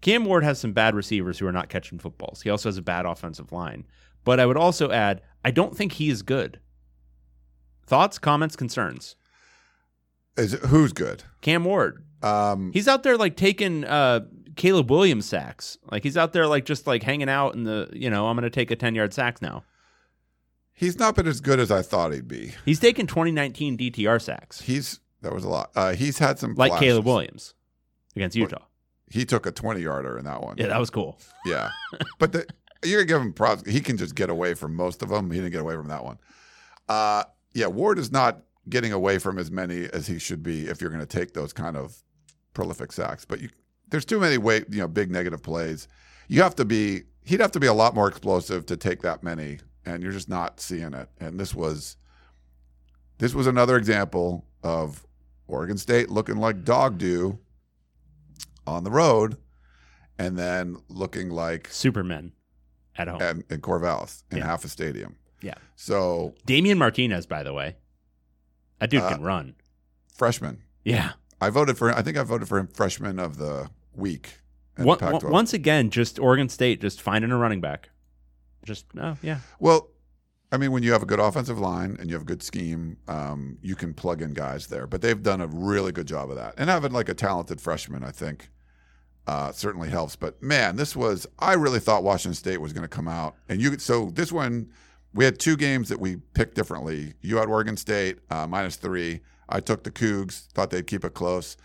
Cam Ward has some bad receivers who are not catching footballs. He also has a bad offensive line. But I would also add, I don't think he is good. Thoughts, comments, concerns. Is it, who's good? Cam Ward. Um, He's out there like taking uh, Caleb Williams sacks. Like he's out there like just like hanging out in the you know I'm going to take a ten yard sack now. he's not been as good as I thought he'd be. He's taken 2019 DTR sacks. He's That was a lot. Uh, he's had some like flashes. Caleb Williams against Utah. He took a twenty yarder in that one. Yeah, that was cool. Yeah, but the, you're gonna give him props. He can just get away from most of them. He didn't get away from that one. Uh, yeah, Ward is not getting away from as many as he should be if you're going to take those kind of prolific sacks. But you, there's too many way, you know, big negative plays. You have to be. He'd have to be a lot more explosive to take that many, and you're just not seeing it. And this was, this was another example of Oregon State looking like dog do on the road, and then looking like Superman at home. and in Corvallis in Yeah. half a stadium. yeah. So Damien Martinez, by the way, that dude Uh, can run. freshman. Yeah. I voted for. I think I voted for him freshman of the week. One, Pac-12. once again, just Oregon State just finding a running back. Just oh yeah. Well, I mean, when you have a good offensive line and you have a good scheme, um, you can plug in guys there. But they've done a really good job of that. And having like a talented freshman, I think, uh, certainly helps. But man, this was. I really thought Washington State was going to come out, and you. So this one, we had two games that we picked differently. You had Oregon State uh, minus three. I took the Cougs. Thought they'd keep it close.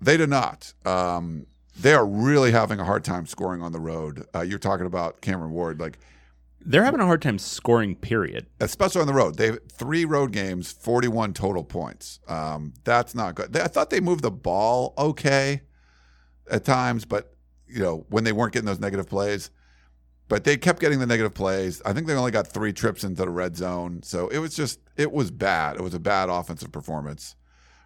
They did not. Um, they are really having a hard time scoring on the road. Uh, you're talking about Cameron Ward, like They're having a hard time scoring. Period. especially on the road. They have three road games, 41 total points. Um, that's not good. They, I thought they moved the ball okay at times, but you know when they weren't getting those negative plays, but they kept getting the negative plays. I think they only got three trips into the red zone, so it was just it was bad. It was a bad offensive performance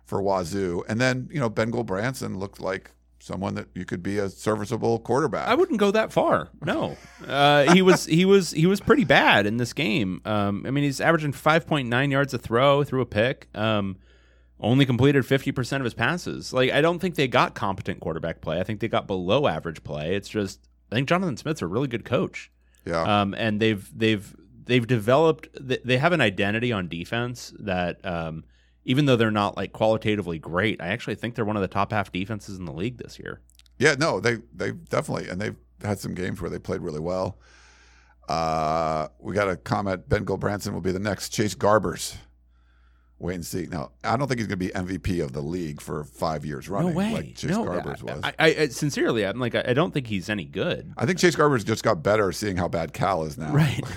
for Wazoo. And then you know Ben Branson looked like someone that you could be a serviceable quarterback. I wouldn't go that far. No, uh, he was he was he was pretty bad in this game. Um, I mean, he's averaging five point nine yards a throw through a pick. Um, only completed fifty percent of his passes. Like, I don't think they got competent quarterback play. I think they got below average play. It's just I think Jonathan Smith's a really good coach. yeah. Um, and they've they've they've developed they they have an identity on defense that um, even though they're not like qualitatively great, I actually think they're one of the top half defenses in the league this year. Yeah, no, they they definitely and they've had some games where they played really well. Uh, we got a comment. Ben Branson will be the next Chase Garbers. Wait and see. Now, I don't think he's going to be MVP of the league for five years running, no way, like Chase no. Garbers was. I, I, I sincerely, I'm like, I I don't think he's any good. I think Chase Garbers just got better seeing how bad Cal is now. Right. *laughs*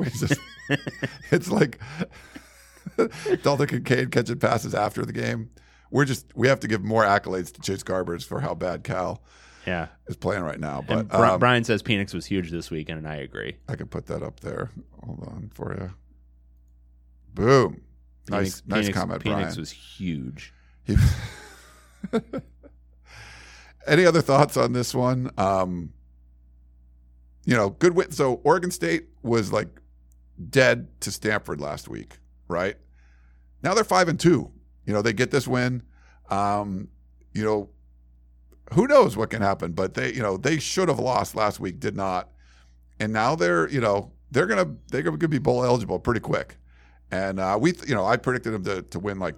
It's just- *laughs* it's like *laughs* Dalton Kincaid catching passes after the game. We're just we have to give more accolades to Chase Garbers for how bad Cal Yeah. is playing right now. But Bri- um, Brian says Phoenix was huge this weekend, and I agree. I could put that up there. Hold on for you. Boom. Nice, Phoenix, nice Phoenix, comment, Phoenix Brian. was huge. He- *laughs* Any other thoughts on this one? Um, you know, good win. So Oregon State was like dead to Stanford last week, right? Now they're five and two. You know, they get this win. Um, you know, who knows what can happen? But they, you know, they should have lost last week, did not, and now they're, you know, they're gonna they're gonna be bowl eligible pretty quick. And uh, we, you know, I predicted them to to win like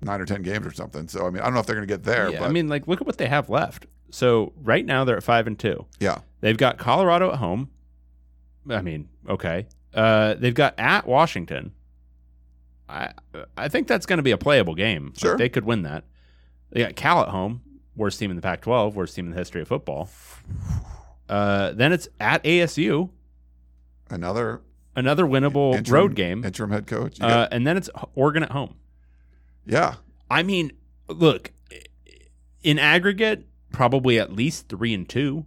nine or ten games or something. So I mean, I don't know if they're gonna get there. Yeah, but I mean, like, look at what they have left. So right now they're at five and two. yeah, They've got Colorado at home. I mean, okay. Uh, they've got at Washington. I I think that's going to be a playable game. Like, Sure. they could win that. They got Cal at home, worst team in the Pac-12, worst team in the history of football. Uh, then it's at ASU, another another winnable interim- road game, Interim head coach. Uh, got- and then it's Oregon at home. yeah, I mean, look, in aggregate, probably at least three and two.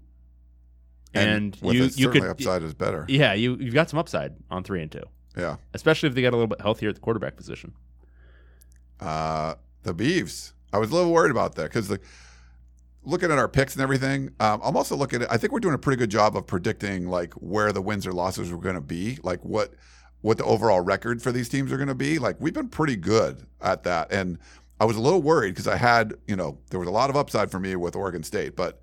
And, with you it, you certainly could upside is better. yeah you you've got some upside on three and two, Yeah. especially if they get a little bit healthier at the quarterback position. Uh, the Beavs. I was a little worried about that because like looking at our picks and everything. Um, I'm also looking at. I think we're doing a pretty good job of predicting like where the wins or losses are going to be, like what what the overall record for these teams are going to be. Like we've been pretty good at that, and I was a little worried because I had you know there was a lot of upside for me with Oregon State, but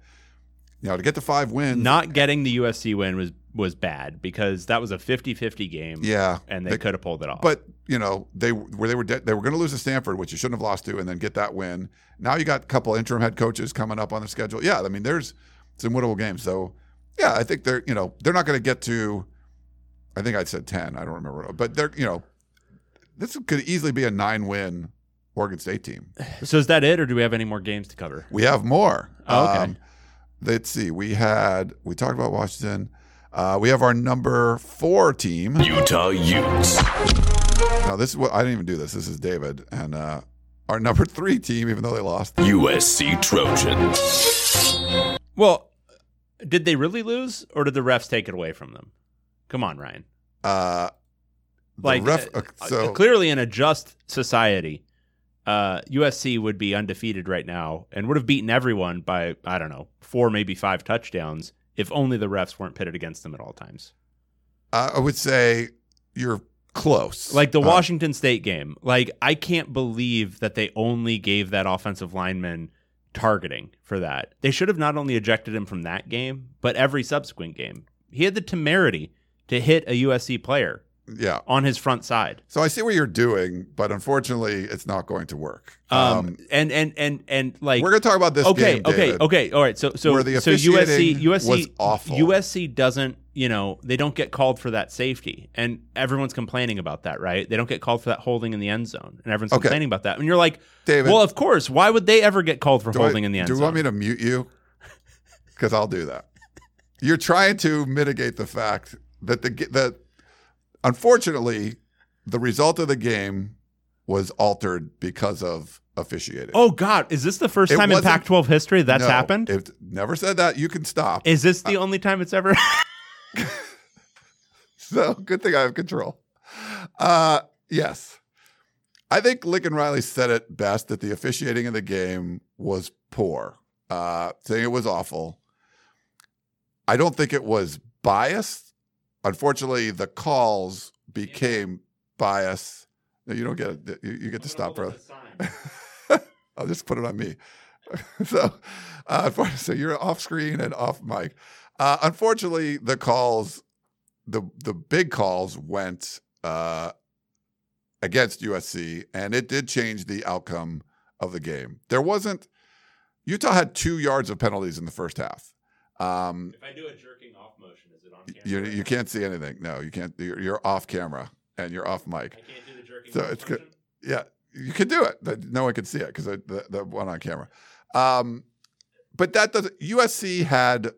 you know to get to five wins, Not getting the USC win was was bad because that was a 50-50 game. yeah, and they, could have pulled it off. But you know they where they were de- they were going to lose to Stanford, which you shouldn't have lost to, and then get that win. Now you got a couple interim head coaches coming up on the schedule. Yeah, I mean there's some winnable games. So yeah, I think they're you know they're not going to get to. I think I said ten. I don't remember, but they're you know this could easily be a nine win Oregon State team. So is that it, or do we have any more games to cover? We have more. Oh, okay. Um, let's see. We had we talked about Washington. Uh, we have our number four team. Utah Utes. Now this is what I didn't even do this. This is David and uh, our number three team, even though they lost. USC Trojans. Well, did they really lose, or did the refs take it away from them? Come on, Ryan. Uh, Like, ref- uh, uh, so clearly in a just society, uh, USC would be undefeated right now and would have beaten everyone by I don't know four, maybe five touchdowns if only the refs weren't pitted against them at all times. uh, I would say you're close. Like the Uh, Washington State game. Like I can't believe that they only gave that offensive lineman targeting for that. They should have not only ejected him from that game, but every subsequent game. He had the temerity to hit a USC player yeah. on his front side. So I see what you're doing, but unfortunately, it's not going to work. Um, and and and and like we're going to talk about this okay, game. okay, David. okay. All right. So so Where the so USC USC was awful. USC doesn't, you know, they don't get called for that safety. And everyone's complaining about that, right? They don't get called for that holding in the end zone. And everyone's Okay. complaining about that. And you're like, David. well, of course. Why would they ever get called for holding I- in the end Do zone? Do you want me to mute you? Because I'll do that. You're trying to mitigate the fact that the that unfortunately the result of the game was altered because of officiating. oh God, is this the first It time in wasn't- Pac-12 history that's No, happened? It never said that. You can stop. is this the only time it's ever? *laughs* So good thing I have control. Uh, yes. I think Lincoln Riley said it best that the officiating of the game was poor, uh, saying it was awful. I don't think it was biased. Unfortunately, the calls became bias. No, you don't get it. You, you get to stop, brother. *laughs* I'll just put it on me. *laughs* so, uh, for- so you're off screen and off mic. Uh, unfortunately, the calls, the the big calls went uh, against USC, and it did change the outcome of the game. There wasn't. Utah had two yards of penalties in the first half. Um, if I do a jerking off motion, is it on you you can't see anything. No, you can't. You're, you're off camera and you're off mic. can't do the jerking So it's good. Yeah, you can do it. but No one can see it because the, the one on camera. Um, but that doesn't. USC had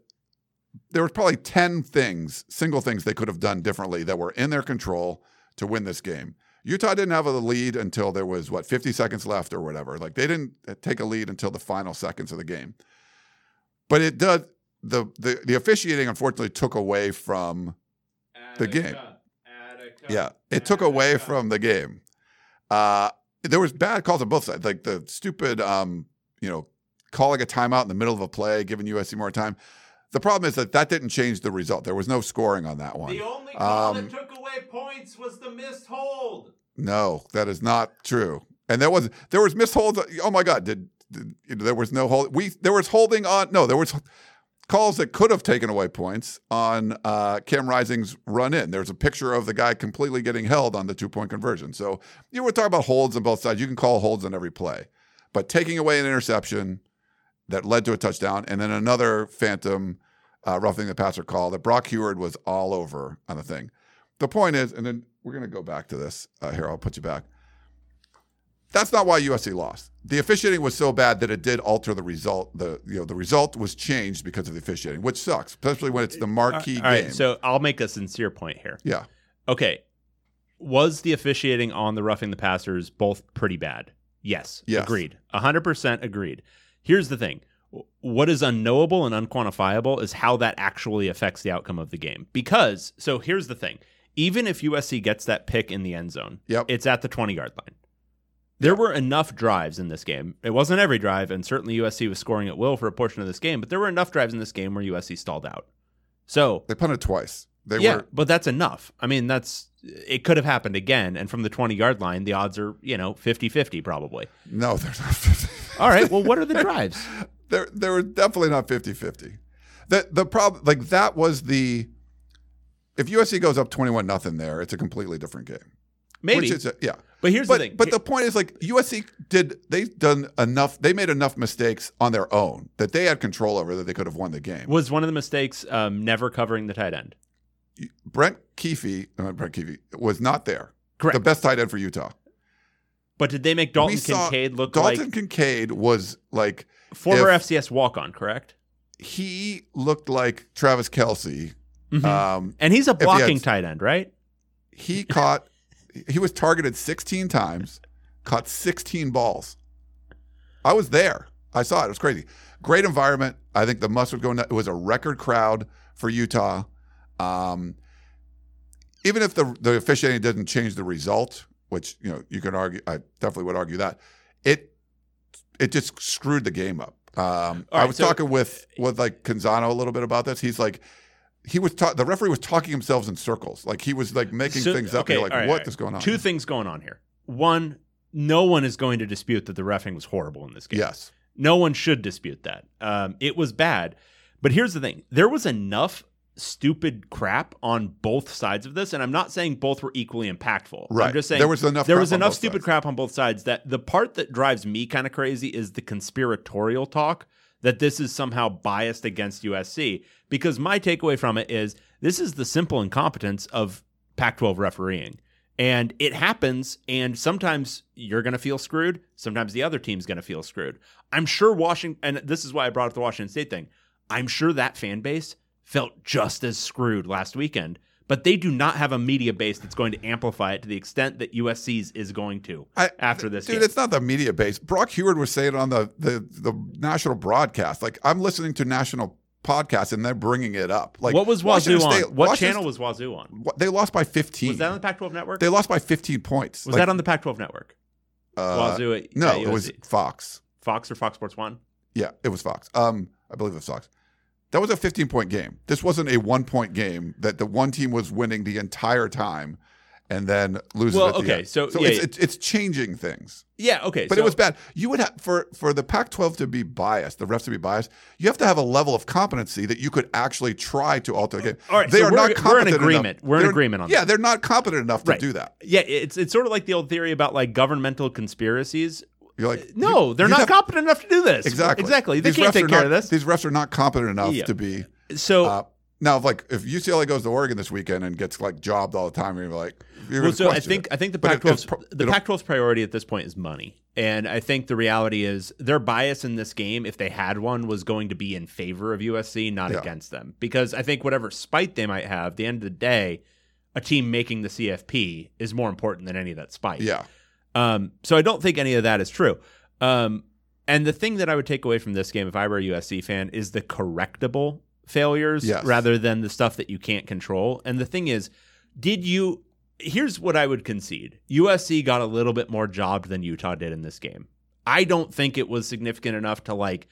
there was probably ten things, single things they could have done differently that were in their control to win this game. Utah didn't have a lead until there was what 50 seconds left or whatever. Like they didn't take a lead until the final seconds of the game. But it does the the, the officiating unfortunately took away from the game. Attica, Yeah, it took away from the game. Uh, there was bad calls on both sides, like the stupid, um, you know, calling a timeout in the middle of a play, giving USC more time. The problem is that that didn't change the result. There was no scoring on that one. The only call that Um, took away points was the missed hold. No, that is not true. And there was there was missed holds. Oh my God! Did, did you know, there was no hold? We there was holding on. No, there was calls that could have taken away points on uh, Cam Rising's run in. There's a picture of the guy completely getting held on the two point conversion. So you were talking about holds on both sides. You can call holds on every play, but taking away an interception that led to a touchdown, and then another phantom uh, roughing the passer call that Brock Huard was all over on the thing. The point is, and then we're going to go back to this. Uh, here, I'll put you back. That's not why USC lost. The officiating was so bad that it did alter the result. The you know the result was changed because of the officiating, which sucks, especially when it's the marquee All right, game. so I'll make a sincere point here. yeah, Okay, was the officiating on the roughing the passers both pretty bad? Yes, Yes. agreed, hundred percent agreed. Here's the thing: what is unknowable and unquantifiable is how that actually affects the outcome of the game. Because so here's the thing: even if USC gets that pick in the end zone, Yep. it's at the twenty yard line. There were enough drives in this game. It wasn't every drive, and certainly USC was scoring at will for a portion of this game. But there were enough drives in this game where USC stalled out. So they punted twice. They yeah, were but that's enough. I mean, that's it could have happened again and from the 20 yard line the odds are, you know, 50-50 probably. no, *laughs* they're not. All right, well what are the drives? *laughs* they're they were definitely not 50-50. The the problem like that was the if USC goes up twenty one nothing there, it's a completely different game. Maybe. A, yeah. But here's but, the thing. But the point is, like USC did, they done enough. They made enough mistakes on their own that they had control over that they could have won the game. was one of the mistakes um, never covering the tight end. Brant Kuithe, uh, Brant Kuithe was not there. Correct. The best tight end for Utah. But did they make Dalton saw- Kincaid look Dalton like Kincaid was like former if FCS walk on, correct? he looked like Travis Kelce. Mhm. Um, And he's a he had- blocking tight end, right? he caught he was targeted 16 times, caught 16 balls. I was there. I saw it. It was crazy. Great environment. I think the must would go. It was a record crowd for Utah. Um, even if the the officiating didn't change the result, which you know you can argue, I definitely would argue that it it just screwed the game up. Um, All I was so- talking with with like Canzano a little bit about this. He's like, he was ta- the referee was talking himself in circles, like he was like making So- things up. okay, like, right, what right. is going on? Two things going on here. One, no one is going to dispute that the refing was horrible in this game. Yes. No one should dispute that. Um, it was bad. But here's the thing there was enough stupid crap on both sides of this, and I'm not saying both were equally impactful. right I'm just saying There was enough there was enough stupid sides. crap on both sides that the part that drives me kind of crazy is the conspiratorial talk that this is somehow biased against USC. Because my takeaway from it is this is the simple incompetence of Pac 12 refereeing. And it happens, and sometimes you're going to feel screwed. Sometimes the other team's going to feel screwed. I'm sure Washington, and this is why I brought up the Washington State thing. I'm sure that fan base felt just as screwed last weekend, but they do not have a media base that's going to amplify it to the extent that USC's is going to I- after this Dude, game. it's not the media base. Brock Huard was saying on the, the the national broadcast. Like I'm listening to national podcasts and they're bringing it up. Like what was Washington Wazoo on? State- what Washington channel was Wazoo on? They lost by 15. Was that on the Pac-12 network? They lost by 15 points. was Like, that on the Pac-12 network? uh, Wazoo at, No, at it was Fox. Fox or Fox Sports One. Yeah, it was Fox. Um, I believe it was Fox. That was a 15 point game. This wasn't a one point game that the one team was winning the entire time and then loses. Well, okay, so, so yeah, it's, yeah. it's it's changing things. Yeah, okay. But so- it was bad. You would have for for the Pac-12 to be biased, the refs to be biased. You have to have a level of competency that you could actually try to alter the game. All right, they so are we're- not we're in competent agreement. Enough. We're in They're- agreement on Yeah, that. they're not competent enough to Right. do that. Yeah, it's it's sort of like the old theory about like governmental conspiracies. You're like, No, you- they're not have- competent enough to do this. Exactly. Exactly. They These can't take care not- of this. These refs are not competent enough Yeah. to be. So Uh, now, if like if UCLA goes to Oregon this weekend and gets like jobbed all the time, you're like, you're well, so I think it. I think the But it- Pac-12's pro- the it'll- Pac-12's priority at this point is money, and I think the reality is their bias in this game, if they had one, was going to be in favor of USC, not Yeah. against them. Because I think whatever spite they might have, at the end of the day, a team making the CFP is more important than any of that spite. Yeah. Um, so I don't think any of that is true. Um, and the thing that I would take away from this game, if I were a USC fan, is the correctable failures Yes. rather than the stuff that you can't control. And the thing is, did you? Here's what I would concede: USC got a little bit more jobbed than Utah did in this game. I don't think it was significant enough to like.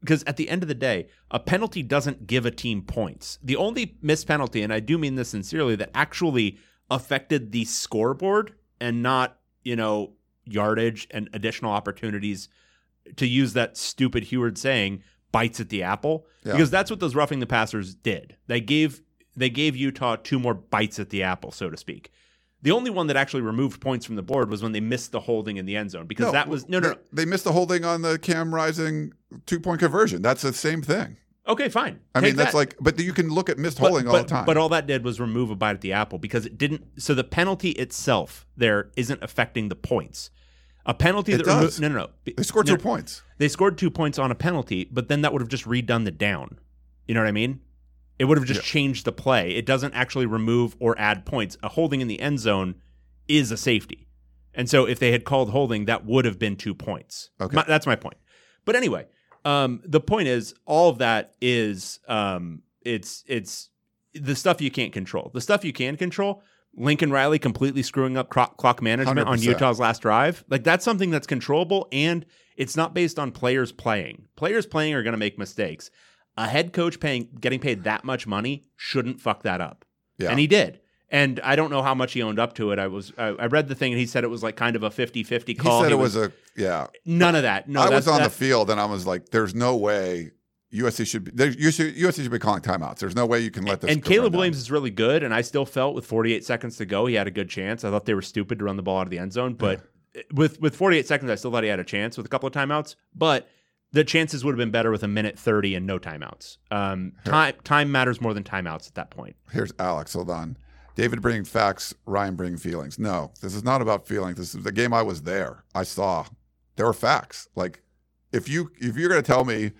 Because at the end of the day, a penalty doesn't give a team points. The only missed penalty, and I do mean this sincerely, that actually affected the scoreboard and not, you know, yardage and additional opportunities to use that stupid Huard saying bites at the apple Yeah. because that's what those roughing the passers did. They gave they gave Utah two more bites at the apple, so to speak. The only one that actually removed points from the board was when they missed the holding in the end zone because that was no no they, no. They missed the holding on the Cam Rising two point conversion. That's the same thing. Okay, fine. I Take mean, that's that. like, but you can look at missed But- holding all the time. But all that did was remove a bite at the apple because it didn't. So the penalty itself there isn't affecting the points. A penalty It that remo- does. no no no they scored no, two points. They scored two points on a penalty, but then that would have just redone the down. You know what I mean? It would have just Yeah. changed the play. It doesn't actually remove or add points. A holding in the end zone is a safety. And so if they had called holding, that would have been two points. Okay. My- that's my point. But anyway, um, the point is all of that is um, it's it's the stuff you can't control. The stuff you can control, Lincoln Riley completely screwing up clock, clock management on 100%. Utah's last drive. Like that's something that's controllable and it's not based on players playing. Players playing are going to make mistakes. A head coach paying getting paid that much money shouldn't fuck that up. Yeah. And he did. And I don't know how much he owned up to it. I was I, I read the thing and he said it was like kind of a 50-50 call. He said it was, a yeah. none of that. No, I was on the field and I was like, "There's no way USC should be. There, you USC should be calling timeouts. There's no way you can let this." and Caleb. Williams is really good, and I still felt with 48 seconds to go, he had a good chance. I thought they were stupid to run the ball out of the end zone, but with with 48 seconds, I still thought he had a chance with a couple of timeouts. But the chances would have been better with a minute 30 and no timeouts. Um, time time matters more than timeouts at that point. Here's Alex. Hold on. David bringing facts, Ryan bringing feelings. No, this is not about feelings. This is the game I was there. I saw. There were facts. Like if you if you're going to tell me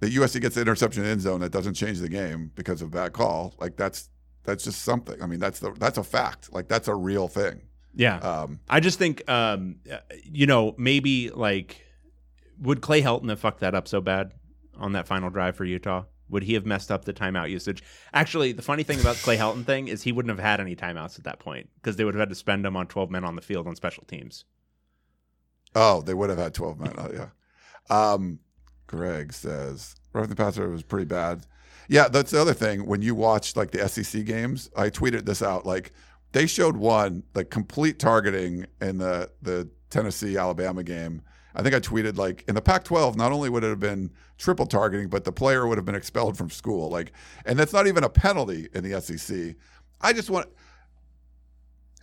that USC gets the interception in the end zone that doesn't change the game because of bad call, like that's that's just something. I mean, that's the that's a fact. Like that's a real thing. Yeah. Um, I just think, um, you know, maybe like, would Clay Helton have fucked that up so bad on that final drive for Utah? Would he have messed up the timeout usage? Actually, the funny thing about Clay Helton thing is he wouldn't have had any timeouts at that point because they would have had to spend them on 12 men on the field on special teams. Oh, they would have had 12 men. Oh, yeah. Um, Greg says, roughing the passer was pretty bad. Yeah, that's the other thing. When you watch like the SEC games, I tweeted this out. Like they showed one like complete targeting in the the Tennessee Alabama game. I think I tweeted like in the Pac-12, not only would it have been triple targeting, but the player would have been expelled from school. Like, and that's not even a penalty in the SEC. I just want,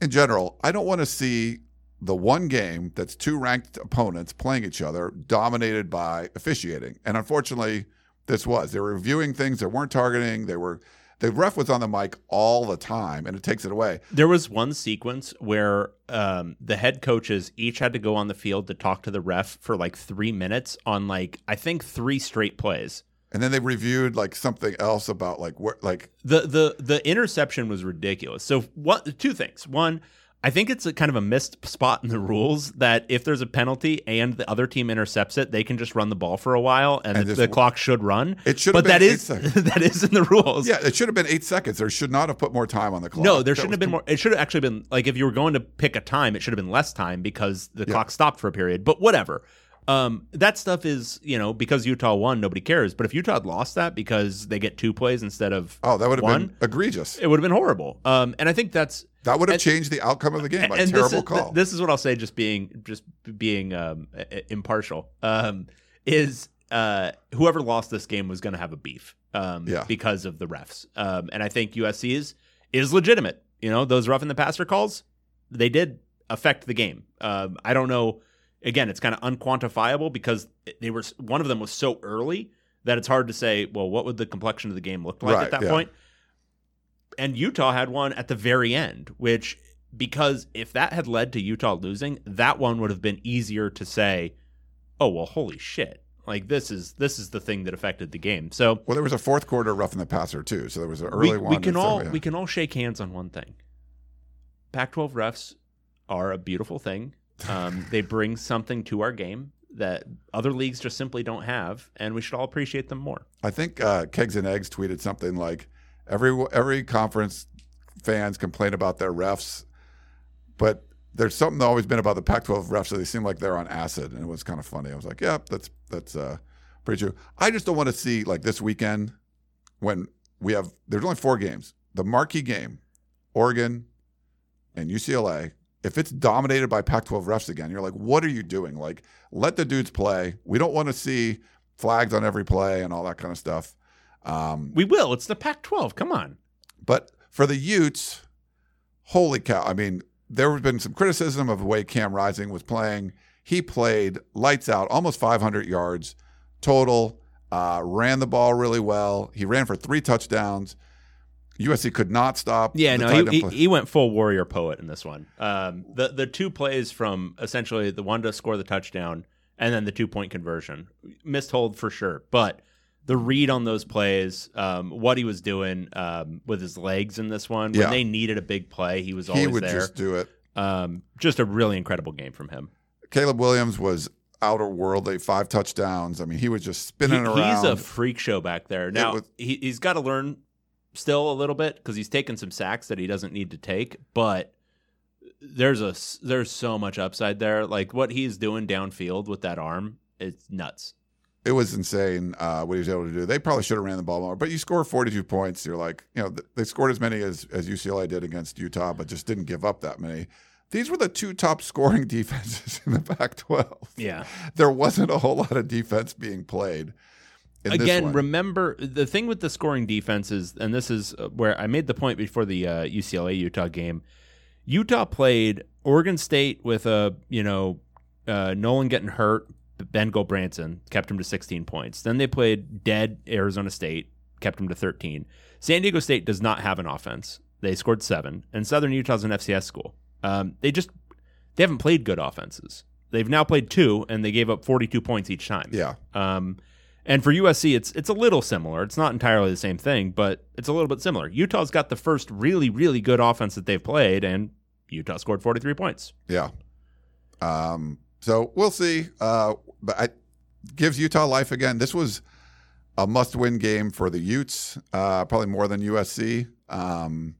in general, I don't want to see the one game that's two ranked opponents playing each other dominated by officiating. And unfortunately, this was. They were reviewing things that weren't targeting. They were the ref was on the mic all the time and it takes it away. There was one sequence where um, the head coaches each had to go on the field to talk to the ref for like three minutes on like I think three straight plays. And then they reviewed like something else about like what like The the the interception was ridiculous. So what two things. One, I think it's a kind of a missed spot in the rules that if there's a penalty and the other team intercepts it, they can just run the ball for a while and, And the, the clock should run. It should but have been that eight is seconds. *laughs* that is in the rules. yeah, it should have been eight seconds. There should not have put more time on the clock. No, there That shouldn't have been too- more. It should have actually been like if you were going to pick a time, it should have been less time because the clock stopped for a period. But whatever. Um, that stuff is you know because Utah won, nobody cares. But if Utah had lost that because they get two plays instead of Oh, that would have one, been egregious. it would have been horrible. Um, and I think that's That would have and- changed the outcome of the game. A and terrible this is, call. This is what I'll say, just being just being um, impartial. Um, is uh, whoever lost this game was going to have a beef um, Yeah. because of the refs, um, and I think USC is is legitimate. You know, those rough in the passer calls, they did affect the game. Um, I don't know. Again, it's kind of unquantifiable because they were one of them was so early that it's hard to say. Well, what would the complexion of the game look like Right, at that yeah. point? and Utah had one at the very end, which because if that had led to Utah losing, that one would have been easier to say, "Oh well, holy shit!" Like this is this is the thing that affected the game. So well, there was a fourth quarter roughing the passer too. So there was an early we, one. we can all uh, yeah. we can all shake hands on one thing. Pac-12 refs are a beautiful thing. Um, they bring something to our game that other leagues just simply don't have, and we should all appreciate them more. I think uh, Kegs and Eggs tweeted something like every every conference fans complain about their refs, but there's something always been about the Pac-12 refs that they seem like they're on acid, and it was kind of funny. I was like, yeah, that's that's uh, pretty true. I just don't want to see like this weekend when we have there's only four games. The marquee game, Oregon and UCLA. If it's dominated by Pac-12 refs again, you're like, what are you doing? Like, let the dudes play. We don't want to see flags on every play and all that kind of stuff. Um, We will. It's the Pac-12. Come on. but for the Utes, holy cow! I mean, there has been some criticism of the way Cam Rising was playing. He played lights out, almost 500 yards total. Uh, ran the ball really well. He ran for three touchdowns. USC could not stop. Yeah, no, he, he, he went full warrior poet in this one. Um, the the two plays from essentially the one to score the touchdown and then the two point conversion missed hold for sure, but the read on those plays, um, what he was doing um, with his legs in this one when Yeah. they needed a big play, he was always he would there. just do it. um, just a really incredible game from him. Caleb Williams was outer worldly, five touchdowns. I mean, he was just He- spinning around. he's a freak show back there. Now was- he, he's got to learn still a little bit because he's taken some sacks that he doesn't need to take, but there's a there's so much upside there. Like what he's doing downfield with that arm, it's nuts. it was insane uh, what he was able to do. They probably should have ran the ball more, but you score 42 points. You're like, you know, they scored as many as, as UCLA did against Utah, but just didn't give up that many. These were the two top scoring *laughs* defenses in the Pac 12. Yeah. There wasn't a whole lot of defense being played. In Again, remember the thing with the scoring defenses, and this is uh, where I made the point before the uh, UCLA Utah game. Utah played Oregon State with a you know uh, Nolan getting hurt, Ben Gulbranson kept him to 16 points. Then they played dead Arizona State, kept him to 13. San Diego State does not have an offense. They scored seven, and Southern Utah's an FCS school. Um, they just they haven't played good offenses. They've now played two, and they gave up 42 points each time. Yeah. Um, and for USC, it's it's a little similar. It's not entirely the same thing, but it's a little bit similar. Utah's got the first really really good offense that they've played, and Utah scored 43 points. Yeah. Um, so we'll see. Uh, but I gives Utah life again. This was a must-win game for the Utes, uh, probably more than USC. Um,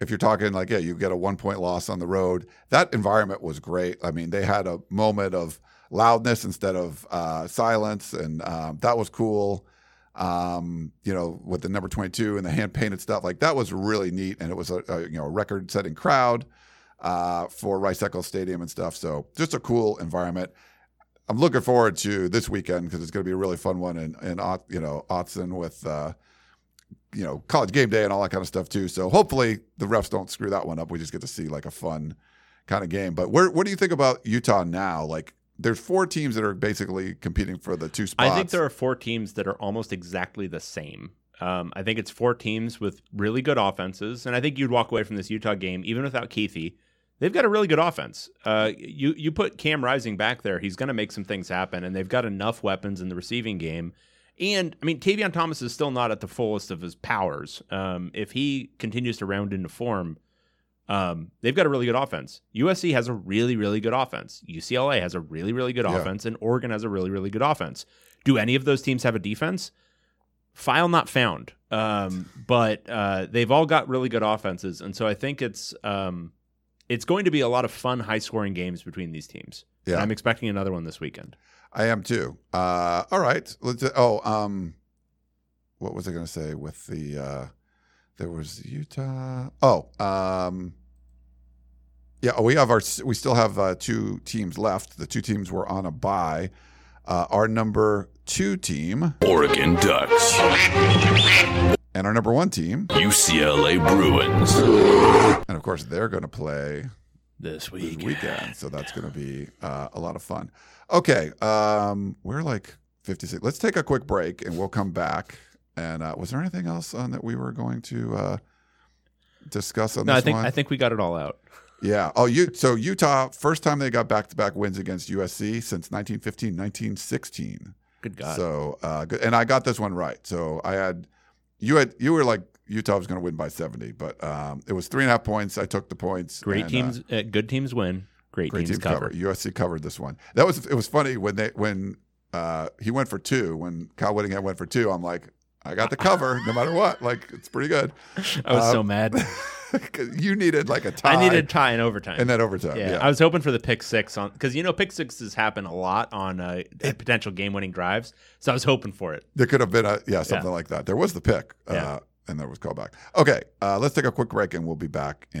if you're talking like, yeah, you get a one-point loss on the road. That environment was great. I mean, they had a moment of loudness instead of uh, silence, and um, that was cool. Um, you know, with the number 22 and the hand-painted stuff, like that was really neat, and it was a, a you know record-setting crowd uh, for Rice Eccles Stadium and stuff. So just a cool environment. I'm looking forward to this weekend because it's going to be a really fun one in, in you know Autzen with uh, you know college game day and all that kind of stuff too. So hopefully the refs don't screw that one up. We just get to see like a fun kind of game. But where what do you think about Utah now? Like there's four teams that are basically competing for the two spots. I think there are four teams that are almost exactly the same. Um, I think it's four teams with really good offenses, and I think you'd walk away from this Utah game even without Kuithe. They've got a really good offense. Uh, you you put Cam Rising back there, he's going to make some things happen, and they've got enough weapons in the receiving game. And I mean, Tavion Thomas is still not at the fullest of his powers. Um, if he continues to round into form, um, they've got a really good offense. USC has a really, really good offense. UCLA has a really, really good Yeah. offense, and Oregon has a really, really good offense. Do any of those teams have a defense? File not found. Um, but uh, they've all got really good offenses, and so I think it's um, it's going to be a lot of fun, high scoring games between these teams. And Yeah. I'm expecting another one this weekend. I am too. Uh, all right. Let's. Oh, um, what was I going to say with the? Uh, there was Utah. Oh, um, yeah. Oh, we have our. We still have uh, two teams left. The two teams were on a bye. Uh, our number two team Oregon Ducks. and our number one team, UCLA Bruins. and of course they're going to play This this week. weekend. So that's going to be uh, a lot of fun. Okay, um, we're like 56. Let's take a quick break and we'll come back. And uh, was there anything else on that we were going to uh, discuss on No, this I think one? I think we got it all out. Yeah. Oh, you. So Utah, first time they got back-to-back wins against USC since 1915, 1916. Good God. So uh, good, and I got this one right. So I had you had you were like Utah was going to win by 70, but um, it was three and a half points. I took the points. Great and, uh, teams, uh, good teams win. Great, Great teams team cover. cover. USC covered this one. That was it. Was funny when they when uh, he went for two. When Kyle Whittingham went for two, I'm like, I got the cover no matter what. Like it's pretty good. *laughs* I was Uh, so mad. *laughs* *laughs* you needed like a tie. I needed a tie in overtime. and then overtime. yeah, Yeah, I was hoping for the pick six on because you know pick sixes happen a lot on uh, potential game winning drives. So I was hoping for it. there could have been a yeah something like that. There was the pick. Uh, Yeah. And there was callback. Okay, uh, let's take a quick break and we'll be back. In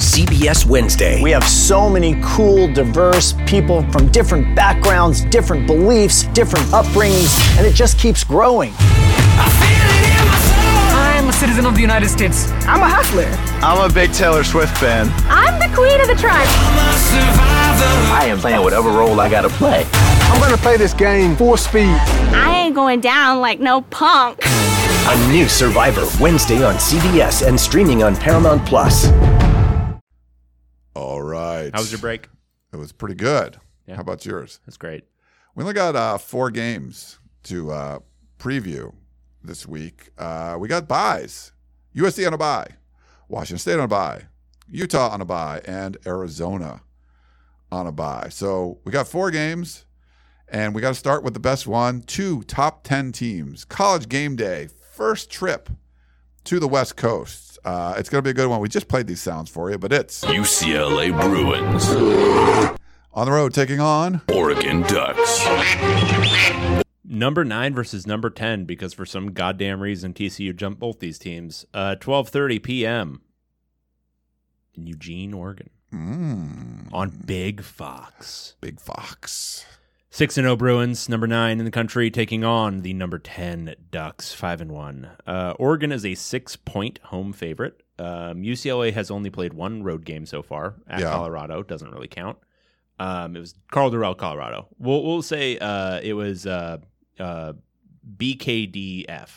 CBS Wednesday. We have so many cool, diverse people from different backgrounds, different beliefs, different upbringings, and it just keeps growing. I'm a citizen of the United States. I'm a hustler. I'm a big Taylor Swift fan. I'm the queen of the tribe. I am playing whatever role I gotta play. I'm gonna play this game full speed. I ain't going down like no punk. A new Survivor Wednesday on CBS and streaming on Paramount Plus. All right. How was your break? It was pretty good. Yeah. How about yours? That's great. We only got uh, four games to uh, preview this week. Uh, we got buys. USC on a buy, Washington State on a buy, Utah on a buy, and Arizona on a buy. So we got four games, and we got to start with the best one. Two top 10 teams. College game day, first trip to the West Coast. Uh, it's going to be a good one. We just played these sounds for you, but it's UCLA Bruins. On the road, taking on Oregon Ducks. Number nine versus number ten because for some goddamn reason TCU jumped both these teams. Uh, Twelve thirty p.m. in Eugene, Oregon, mm, on Big Fox. Big Fox. Six and zero Bruins, number nine in the country, taking on the number ten Ducks, five and one. Uh, Oregon is a six point home favorite. Um, UCLA has only played one road game so far at Yeah. Colorado. Doesn't really count. Um, it was Karl Dorrell, Colorado. We'll we'll say uh, it was uh, uh, BKDF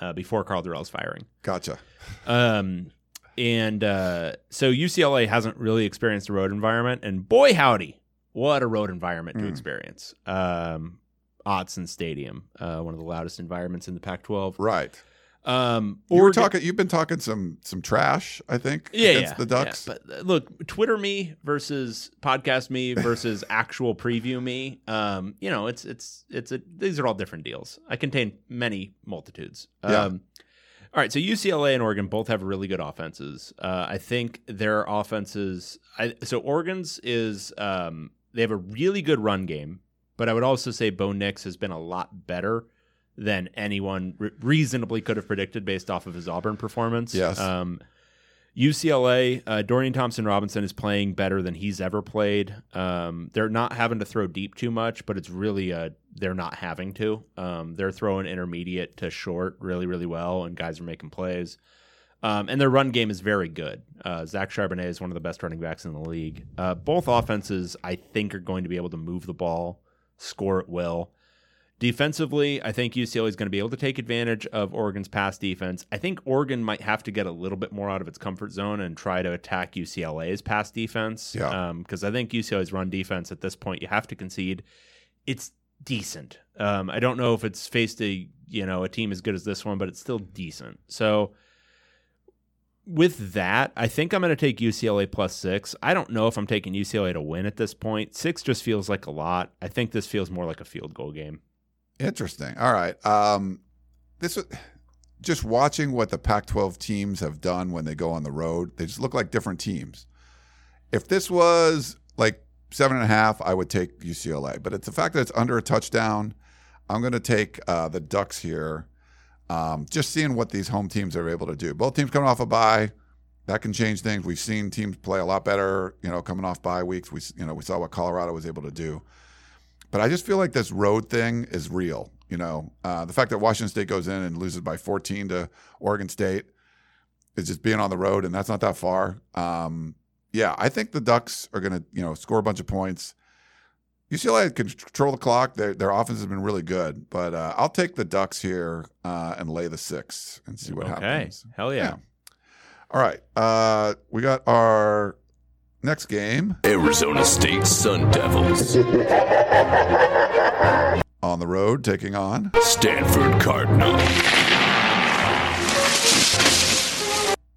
uh, before Karl Dorrell's firing. Gotcha. Um, and uh, so UCLA hasn't really experienced a road environment, and boy howdy, what a road environment to Mm. experience. Um, Autzen Stadium, uh, one of the loudest environments in the Pac-12. Right. Um, you were talking. You've been talking some some trash. I think. yeah, yeah, the Ducks. yeah. But uh, look, Twitter me versus podcast me *laughs* versus actual preview me. Um, you know, it's it's it's a these are all different deals. I contain many multitudes. Yeah. Um, all right, so UCLA and Oregon both have really good offenses. Uh, I think their offenses. I, so Oregon's is um, they have a really good run game, but I would also say Bo Nix has been a lot better than anyone re- reasonably could have predicted based off of his Auburn performance. Yes. Um, UCLA, uh, Dorian Thompson Robinson is playing better than he's ever played. Um, they're not having to throw deep too much, but it's really uh they're not having to. Um, they're throwing intermediate to short really, really well, and guys are making plays. Um, and their run game is very good. Uh, Zach Charbonnet is one of the best running backs in the league. Uh, both offenses, I think, are going to be able to move the ball, score at will. Defensively, I think UCLA is going to be able to take advantage of Oregon's pass defense. I think Oregon might have to get a little bit more out of its comfort zone and try to attack UCLA's pass defense. Yeah. Because I think UCLA's run defense at this point, you have to concede, it's decent. Um, I don't know if it's faced a you know a team as good as this one, but it's still decent. So with that, I think I'm going to take UCLA plus six. I don't know if I'm taking UCLA to win at this point. Six just feels like a lot. I think this feels more like a field goal game. Interesting. All right. Um, this was just watching what the Pac-12 teams have done when they go on the road. They just look like different teams. If this was like seven and a half, I would take UCLA. But it's the fact that it's under a touchdown. I'm going to take uh, the Ducks here. Um, just seeing what these home teams are able to do. Both teams coming off a bye, that can change things. We've seen teams play a lot better, you know, coming off bye weeks. We, you know, we saw what Colorado was able to do. But I just feel like this road thing is real. You know, uh, the fact that Washington State goes in and loses by 14 to Oregon State is just being on the road, and that's not that far. Um, yeah, I think the Ducks are going to, you know, score a bunch of points. UCLA can control the clock. Their their offense has been really good, but uh, I'll take the Ducks here uh, and lay the six and see what okay. happens. Hell yeah. All right, uh, we got our next game Arizona State Sun Devils. *laughs* on the road, taking on Stanford Cardinal.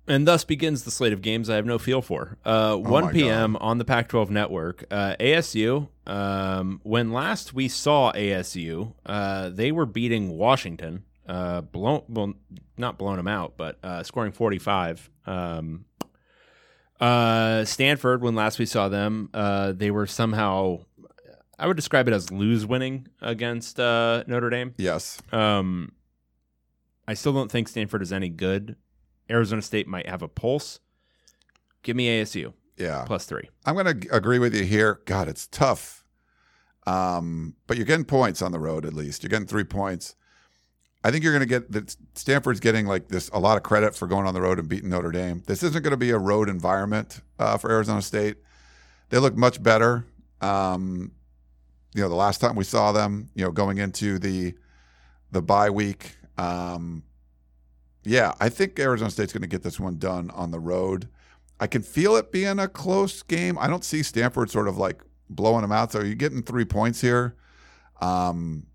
And thus begins the slate of games I have no feel for. Uh, 1 my p.m. on the Pac 12 network. Uh, ASU, um, when last we saw ASU, uh, they were beating Washington, uh, blown, well, not blown them out, but uh, scoring 45. Um, uh, Stanford, when last we saw them, uh, they were somehow, I would describe it as lose winning against uh, Notre Dame. yes. Um, I still don't think Stanford is any good. Arizona State might have a pulse. Give me ASU Yeah, plus three. I'm going to agree with you here. God, it's tough. Um, but you're getting points on the road at least. You're getting three points. I think you're going to get that. Stanford's getting like this a lot of credit for going on the road and beating Notre Dame. This isn't going to be a road environment uh, for Arizona State. They look much better. Um, you know, the last time we saw them, you know, going into the the bye week. Um, yeah, I think Arizona State's going to get this one done on the road. I can feel it being a close game. I don't see Stanford sort of like blowing them out. So you're getting three points here. Um,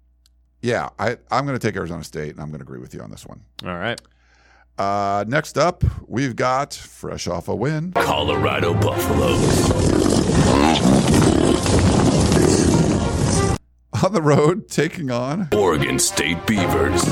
yeah, I, I'm going to take Arizona State, and I'm going to agree with you on this one. All right. Uh, next up, we've got fresh off a win. Colorado Buffaloes. On the road, taking on Oregon State Beavers.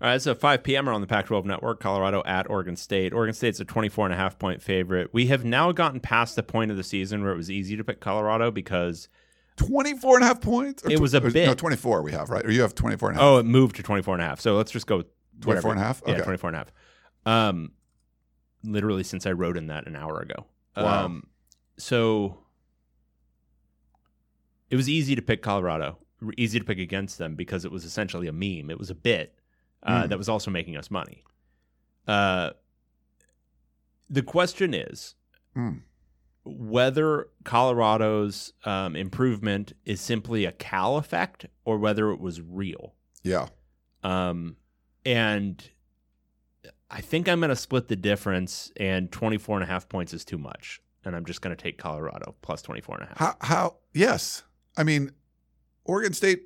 All right, so 5 p.m. Are on the Pac-12 network. Colorado at Oregon State. Oregon State's a 24 and a half point favorite. We have now gotten past the point of the season where it was easy to pick Colorado because 24 and a half points? Or It was a or- bit. No, 24 we have, right? Or you have 24 and a half. Oh, it moved to 24 and a half. So let's just go with 24 and a half? Yeah, 24 and a half. Um, literally since I wrote in that an hour ago. Wow. Um, so it was easy to pick Colorado, easy to pick against them because it was essentially a meme. It was a bit uh, Mm. that was also making us money. Uh, the question is Mm. whether Colorado's um, improvement is simply a Cal effect or whether it was real. Yeah. Um, and I think I'm going to split the difference, and 24 and a half points is too much. And I'm just going to take Colorado plus 24 and a half. How, how, yes. I mean, Oregon State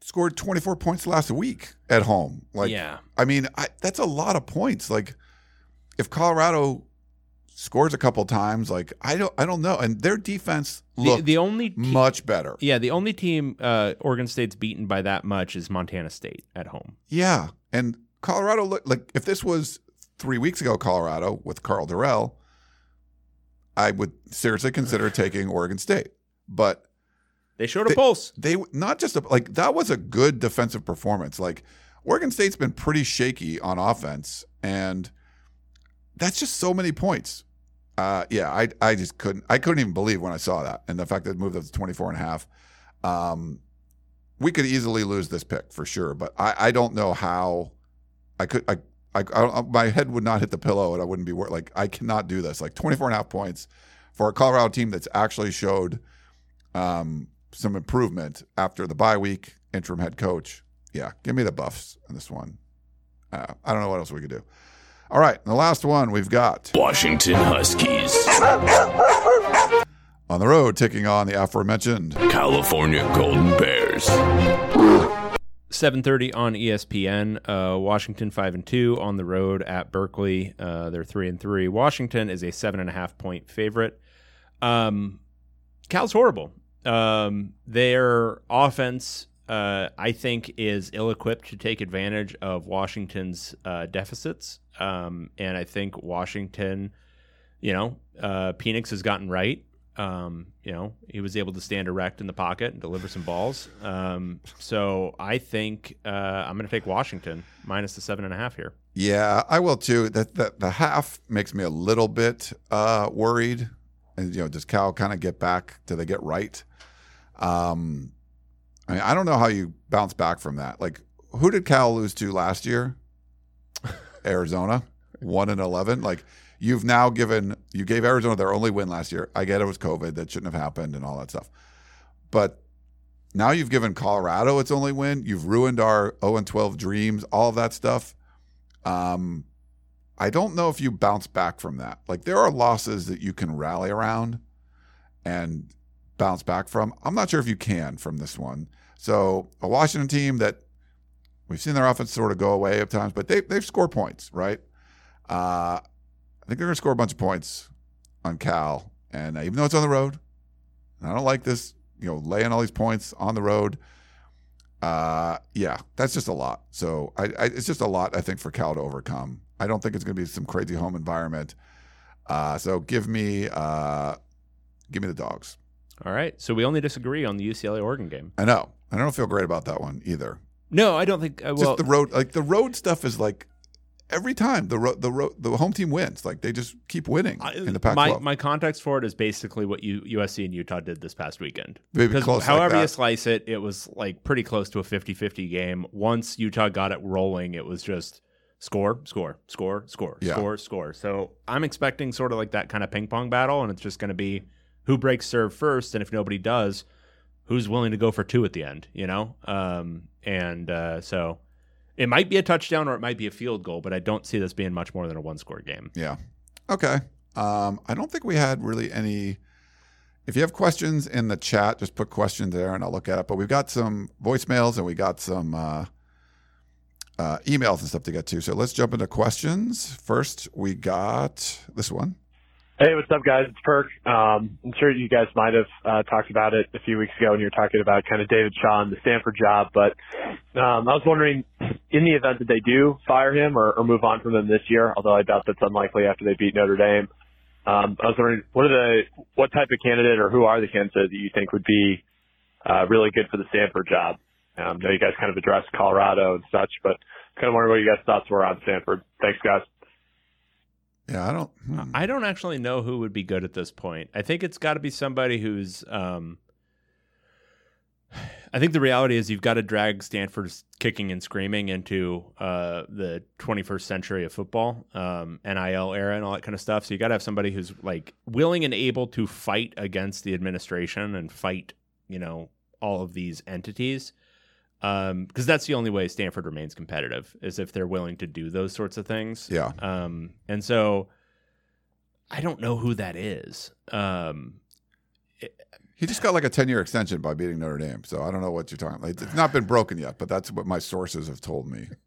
scored 24 points last week at home. Like, Yeah. I mean, I, that's a lot of points. Like, if Colorado scores a couple times, like, I don't, I don't know. And their defense The, looked the only te- much better. yeah, the only team uh, Oregon State's beaten by that much is Montana State at home. Yeah. And Colorado, look like, if this was three weeks ago, Colorado with Karl Dorrell, I would seriously consider taking Oregon State. But They showed a They- pulse. they not just a, like that was a good defensive performance. Like Oregon State's been pretty shaky on offense, and that's just so many points. Uh, yeah, I I just couldn't I couldn't even believe when I saw that, and the fact that it moved up to 24 and a half. Um, we could easily lose this pick for sure, but I I don't know how I could I. I, I, my head would not hit the pillow and I wouldn't be wor- like I cannot do this like 24 and a half points for a Colorado team that's actually showed um, some improvement after the bye week, interim head coach. Yeah, give me the buffs on this one. Uh, I don't know what else we could do. All right, the last one we've got Washington Huskies. on the road, taking on the aforementioned. California Golden Bears. 7:30 on ESPN. Uh, Washington five and two on the road at Berkeley. Uh, they're three and three. Washington is a seven and a half point favorite. Um, Cal's horrible. Um, their offense, uh, I think, is ill equipped to take advantage of Washington's uh, deficits. Um, and I think Washington, you know, uh, Penix has gotten right. Um, you know, he was able to stand erect in the pocket and deliver some balls. Um, so I think uh, I'm going to take Washington minus the seven and a half here. Yeah, I will too. That that the half makes me a little bit uh, worried. And you know, does Cal kind of get back? Do they get right? Um, I mean, I don't know how you bounce back from that. Like, who did Cal lose to last year? *laughs* Arizona, one and eleven. Like, you've now given you gave Arizona their only win last year. I get it was COVID that shouldn't have happened and all that stuff, but now you've given Colorado its only win. You've ruined our 0 and 12 dreams, all of that stuff. Um, I don't know if you bounce back from that. Like there are losses that you can rally around and bounce back from. I'm not sure if you can from this one. So a Washington team that we've seen their offense sort of go away at times, but they they've scored points, right? Uh, I think they're going to score a bunch of points on Cal, and uh, even though it's on the road, and I don't like this, you know, laying all these points on the road. Uh, yeah, that's just a lot. So I, I, it's just a lot, I think, for Cal to overcome. I don't think it's going to be some crazy home environment. Uh, so give me, uh, give me the dogs. All right. So we only disagree on the UCLA Oregon game. I know. I don't feel great about that one either. No, I don't think. Uh, well, just the road, like the road stuff is like every time the road, the road, the home team wins. Like they just keep winning in the Pac-12. my my context for it is basically what you, USC and Utah did this past weekend. Maybe Because close like however you slice it, it was like pretty close to a 50-50 game. Once Utah got it rolling, it was just score, score, score, score, Yeah. score, score. So I'm expecting sort of like that kind of ping pong battle, and it's just going to be who breaks serve first, and if nobody does, who's willing to go for two at the end, you know? Um, and uh, so it might be a touchdown or it might be a field goal, but I don't see this being much more than a one score game. Yeah. Okay. Um, I don't think we had really any. If you have questions in the chat, just put questions there and I'll look at it. But we've got some voicemails and we got some uh, uh, emails and stuff to get to. So let's jump into questions. First, we got this one. Hey, what's up, guys? It's Perk. Um, I'm sure you guys might have uh, talked about it a few weeks ago when you were talking about kind of David Shaw and the Stanford job, but um, I was wondering in the event that they do fire him or, or move on from him this year, although I doubt that's unlikely after they beat Notre Dame, um, I was wondering what are the what type of candidate or who are the candidates that you think would be uh, really good for the Stanford job? Um, I know you guys kind of addressed Colorado and such, but kind of wondering what you guys' thoughts were on Stanford. Thanks, guys. Yeah, I don't. Hmm. I don't actually know who would be good at this point. I think it's got to be somebody who's. Um, I think the reality is you've got to drag Stanford's kicking and screaming into uh, the 21st century of football, um, NIL era, and all that kind of stuff. So you got to have somebody who's like willing and able to fight against the administration and fight, you know, all of these entities. Because um, that's the only way Stanford remains competitive is if they're willing to do those sorts of things. Yeah. Um, and so I don't know who that is. Um, he just got like a 10 year extension by beating Notre Dame. So I don't know what you're talking about. It's not been broken yet, but that's what my sources have told me. *laughs*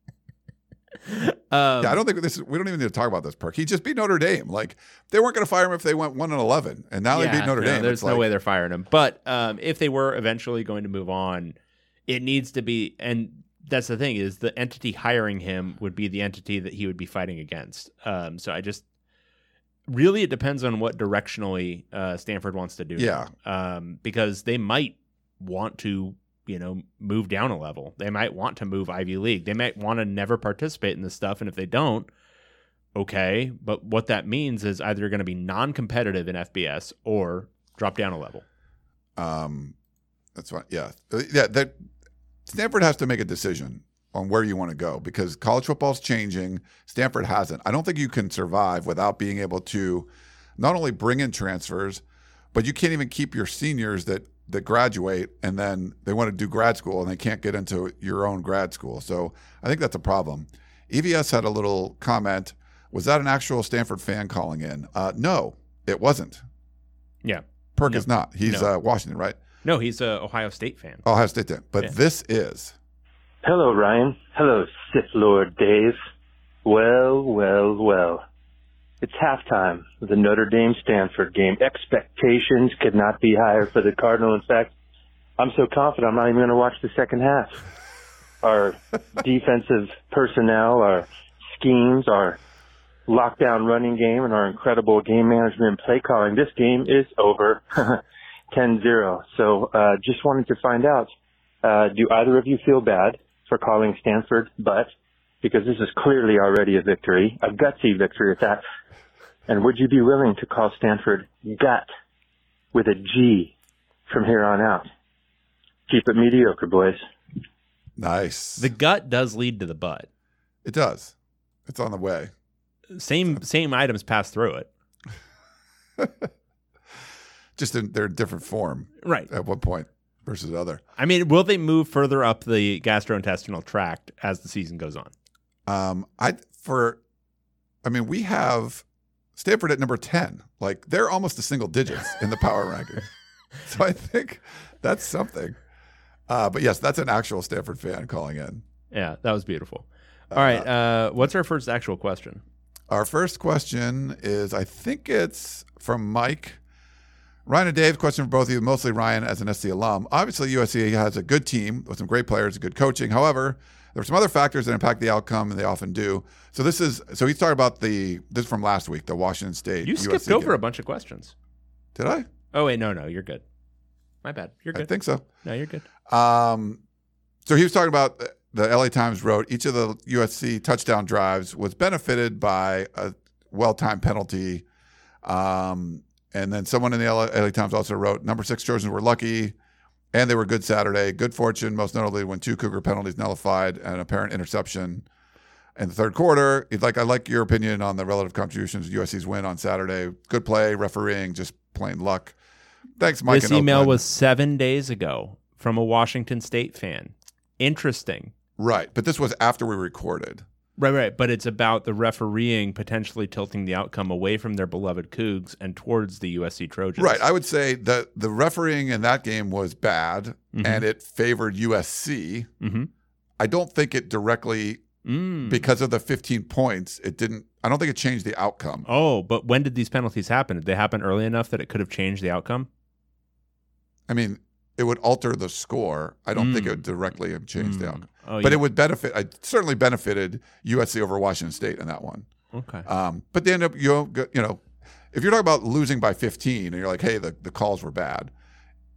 Um, yeah, I don't think this. Is, we don't even need to talk about this perk. He just beat Notre Dame. Like they weren't going to fire him if they went one and eleven, and now yeah, they beat Notre no, Dame. There's It's no like, way they're firing him. But um, if they were eventually going to move on, it needs to be. And that's the thing is the entity hiring him would be the entity that he would be fighting against. Um, so I just really it depends on what directionally uh, Stanford wants to do. Yeah. Um, because they might want to, you know, move down a level. They might want to move Ivy League. They might want to never participate in this stuff. And if they don't, okay. But what that means is either going to be non-competitive in FBS or drop down a level. Um, that's fine. Yeah, Uh, yeah. That Stanford has to make a decision on where you want to go because college football's changing. Stanford hasn't. I don't think you can survive without being able to not only bring in transfers, but you can't even keep your seniors that that graduate and then they want to do grad school and they can't get into your own grad school. So I think that's a problem. EVS had a little comment. Was that an actual Stanford fan calling in? Uh, no, it wasn't. Yeah. Perk No. is not. He's No. uh, Washington, right? No, he's a Ohio State fan. Ohio State fan. But Yeah. this is. Hello, Ryan. Hello, Sith Lord Dave. Well, well, well. It's halftime of the Notre Dame Stanford game. Expectations could not be higher for the Cardinal. In fact, I'm so confident I'm not even going to watch the second half. Our *laughs* defensive personnel, our schemes, our lockdown running game, and our incredible game management and play calling. This game is over *laughs* 10-0. So uh, just wanted to find out, uh, do either of you feel bad for calling Stanford but because this is clearly already a victory, a gutsy victory at that. And would you be willing to call Stanford gut with a G from here on out? Keep it mediocre, boys. Nice. The gut does lead to the butt. It does. It's on the way. Same same items pass through it. *laughs* Just in their different form. Right. At one point versus other. I mean, will they move further up the gastrointestinal tract as the season goes on? Um, I for, I mean, we have Stanford at number ten. Like they're almost a single digits in the power *laughs* ranking. So I think that's something. Uh, but yes, that's an actual Stanford fan calling in. Yeah, that was beautiful. All right, uh, what's our first actual question? Our first question is, I think it's from Mike. Ryan and Dave, question for both of you, mostly Ryan as an SC alum. Obviously, USC has a good team with some great players, good coaching. However, there are some other factors that impact the outcome, and they often do. So this is so he's talking about the this is from last week, the Washington State. You skipped USC over game. a bunch of questions. Did I? Oh wait, no, no, you're good. My bad. You're good. I think so. No, you're good. Um, so he was talking about the LA Times wrote each of the USC touchdown drives was benefited by a well-timed penalty. Um, and then someone in the LA, LA Times also wrote number six Trojans were lucky and they were good Saturday. Good fortune, most notably when two Cougar penalties nullified and an apparent interception in the third quarter. He's like, I like your opinion on the relative contributions of USC's win on Saturday. Good play, refereeing, just plain luck. Thanks, Mike. this email was seven days ago from a Washington State fan. Interesting. right, but this was after we recorded. Right, right. But it's about the refereeing potentially tilting the outcome away from their beloved Cougs and towards the USC Trojans. Right. I would say that the refereeing in that game was bad Mhm. and it favored USC. Mm-hmm. I don't think it directly, Mm. because of the 15 points, it didn't, I don't think it changed the outcome. Oh, but when did these penalties happen? Did they happen early enough that it could have changed the outcome? I mean, it would alter the score. I don't think it Mm. would directly have changed the Mm. outcome. Oh, but yeah. it would benefit. I certainly benefited USC over Washington State in that one. Okay. Um, but they end up you know, you know, if you're talking about losing by 15 and you're like, hey, the, the calls were bad.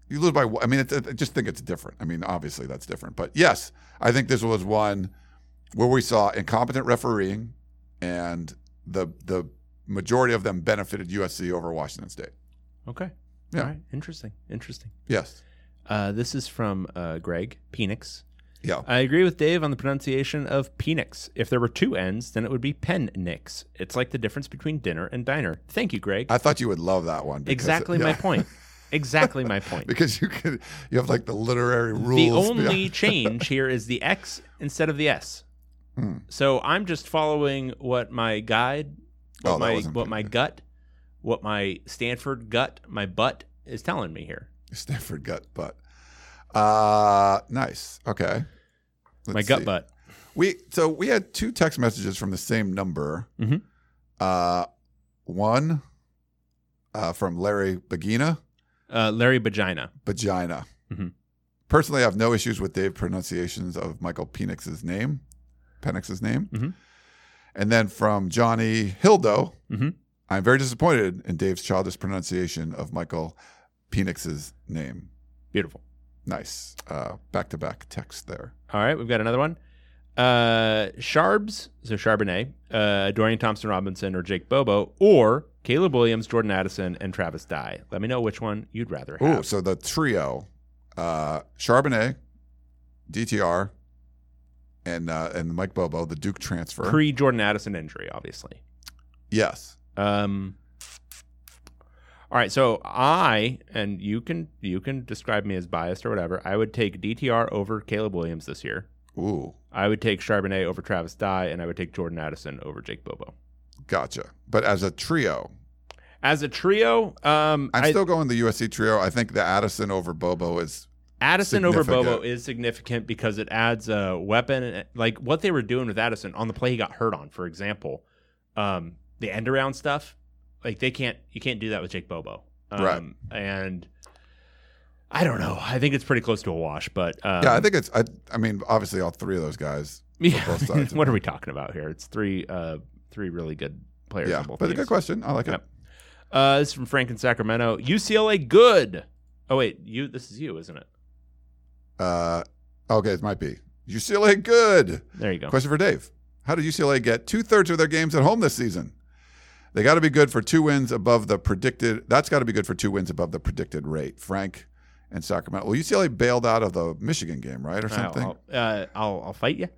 You lose by. I mean, I just think it's different. I mean, obviously that's different. But yes, I think this was one where we saw incompetent refereeing, and the the majority of them benefited USC over Washington State. Okay. Yeah. All right. Interesting. Interesting. Yes. Uh, this is from uh, Greg Penix. Yeah. I agree with Dave on the pronunciation of Penix. If there were two N's, then it would be Pennix. It's like the difference between dinner and diner. Thank you, Greg. I thought you would love that one. because- exactly my yeah. point. *laughs* Exactly my point. because you could you have like the literary rules. The only *laughs* change here is the X instead of the S. Hmm. So I'm just following what my guide, what Oh, my what my gut, what my Stanford gut, my butt is telling me here. Stanford gut butt. Uh nice. Okay. my Let's gut see. butt. We so we had two text messages from the same number. Mhm. Uh one uh from Larry Bagina. Uh, Larry Vagina. Vagina. Mhm. Personally, I have no issues with Dave pronunciations of Michael Penix's name. Penix's name. Mhm. And then from Johnny Hildo, Mhm. I'm very disappointed in Dave's childish pronunciation of Michael Penix's name. Beautiful. Nice. Uh back to back text there. All right, we've got another one. Uh, Sharbs, so Charbonnet, uh, Dorian Thompson Robinson, or Jake Bobo, or Caleb Williams, Jordan Addison, and Travis Dye. Let me know which one you'd rather have. Ooh, so the trio, uh, Charbonnet, DTR, and uh, and Mike Bobo, the Duke transfer. Pre Jordan Addison injury, obviously. yes. Um. All right, so I and you can you can describe me as biased or whatever. I would take DTR over Caleb Williams this year. Ooh, I would take Charbonnet over Travis Dye, and I would take Jordan Addison over Jake Bobo. gotcha. But as a trio, As a trio, um, I'm I- still going the USC trio. I think the Addison over Bobo is Addison over. Bobo is significant because it adds a weapon. Like what they were doing with Addison on the play he got hurt on, for example, um, the end around stuff. Like they can't, you can't do that with Jake Bobo. Um, Right. And I don't know. I think it's pretty close to a wash, but um, yeah. I think it's. I, I mean, obviously, all three of those guys. *laughs* yeah. both sides. *laughs* what are we talking about here? It's three, uh, three really good players. yeah, but a good question. I like it. Uh, this is from Frank in Sacramento. UCLA good. Oh wait, you. This is you, isn't it? Uh, okay, it might be UCLA. Good. There you go. Question for Dave: How did UCLA get two thirds of their games at home this season? They got to be good for two wins above the predicted. That's got to be good for two wins above the predicted rate. Frank and Sacramento. Well, UCLA bailed out of the Michigan game, right, or something. I'll, I'll, uh, I'll, I'll fight you.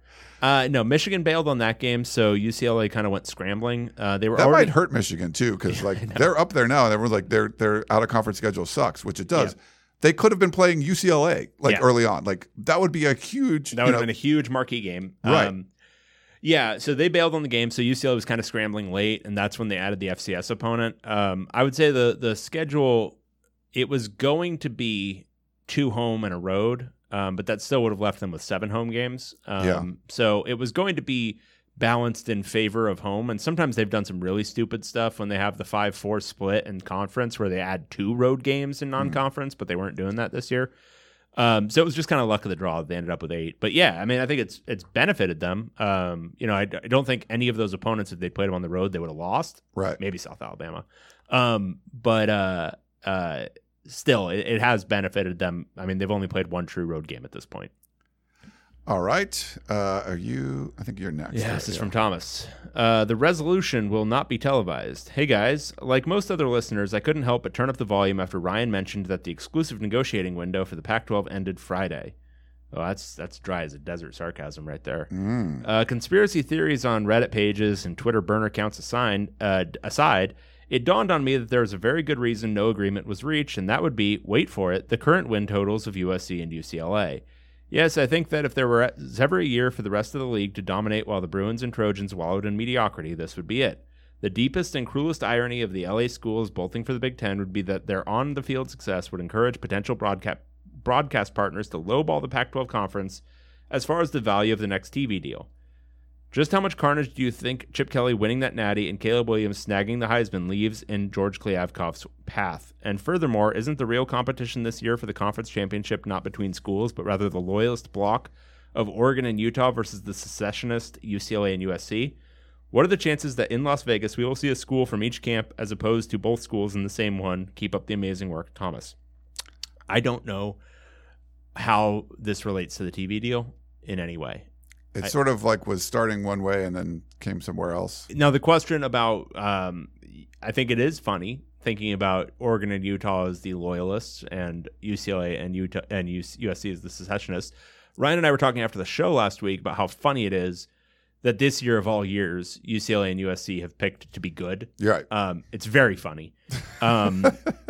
Uh, no, Michigan bailed on that game, so UCLA kind of went scrambling. Uh, they were that already might hurt Michigan too, because like *laughs* they're up there now, and everyone's like their their out of conference schedule sucks, which it does. Yeah. They could have been playing UCLA like Yeah. early on. Like that would be a huge. That would know, have been a huge marquee game. Right. Um, yeah, so they bailed on the game, so UCLA was kind of scrambling late, and that's when they added the FCS opponent. Um, I would say the the schedule it was going to be two home and a road, um, but that still would have left them with seven home games. Um, Yeah. So it was going to be balanced in favor of home, and sometimes they've done some really stupid stuff when they have the five four split in conference where they add two road games in non conference, but they weren't doing that this year. Um, so it was just kind of luck of the draw that they ended up with eight. But yeah, I mean, I think it's it's benefited them. Um, you know, I, I don't think any of those opponents, if they played them on the road, they would have lost. Right. Maybe South Alabama. Um, but uh, uh, still, it, it has benefited them. I mean, they've only played one true road game at this point. All right. Uh, are you? I think you're next. Yeah, right? this is from Thomas. Uh, the resolution will not be televised. Hey guys, like most other listeners, I couldn't help but turn up the volume after Ryan mentioned that the exclusive negotiating window for the Pac-12 ended Friday. Oh, that's that's dry as a desert sarcasm right there. Mm. Uh, conspiracy theories on Reddit pages and Twitter burner accounts aside, uh, aside, it dawned on me that there was a very good reason no agreement was reached, and that would be, wait for it, the current win totals of USC and UCLA. Yes, I think that if there were ever a year for the rest of the league to dominate while the Bruins and Trojans wallowed in mediocrity, this would be it. The deepest and cruelest irony of the LA schools bolting for the Big Ten would be that their on the field success would encourage potential broadcast broadcast partners to lowball the Pac 12 conference as far as the value of the next TV deal. Just how much carnage do you think Chip Kelly winning that natty and Caleb Williams snagging the Heisman leaves in George Kliavkoff's path? And furthermore, isn't the real competition this year for the conference championship not between schools, but rather the loyalist block of Oregon and Utah versus the secessionist UCLA and USC. What are the chances that in Las Vegas we will see a school from each camp as opposed to both schools in the same one? Keep up the amazing work, Thomas. I don't know how this relates to the TV deal in any way. It I- sort of like was starting one way and then came somewhere else. Now the question about, um, I think it is funny thinking about Oregon and Utah as the loyalists and UCLA and Utah and USC as the secessionists. Ryan and I were talking after the show last week about how funny it is that this year of all years, UCLA and USC have picked to be good. You're right. Um, it's very funny. Um,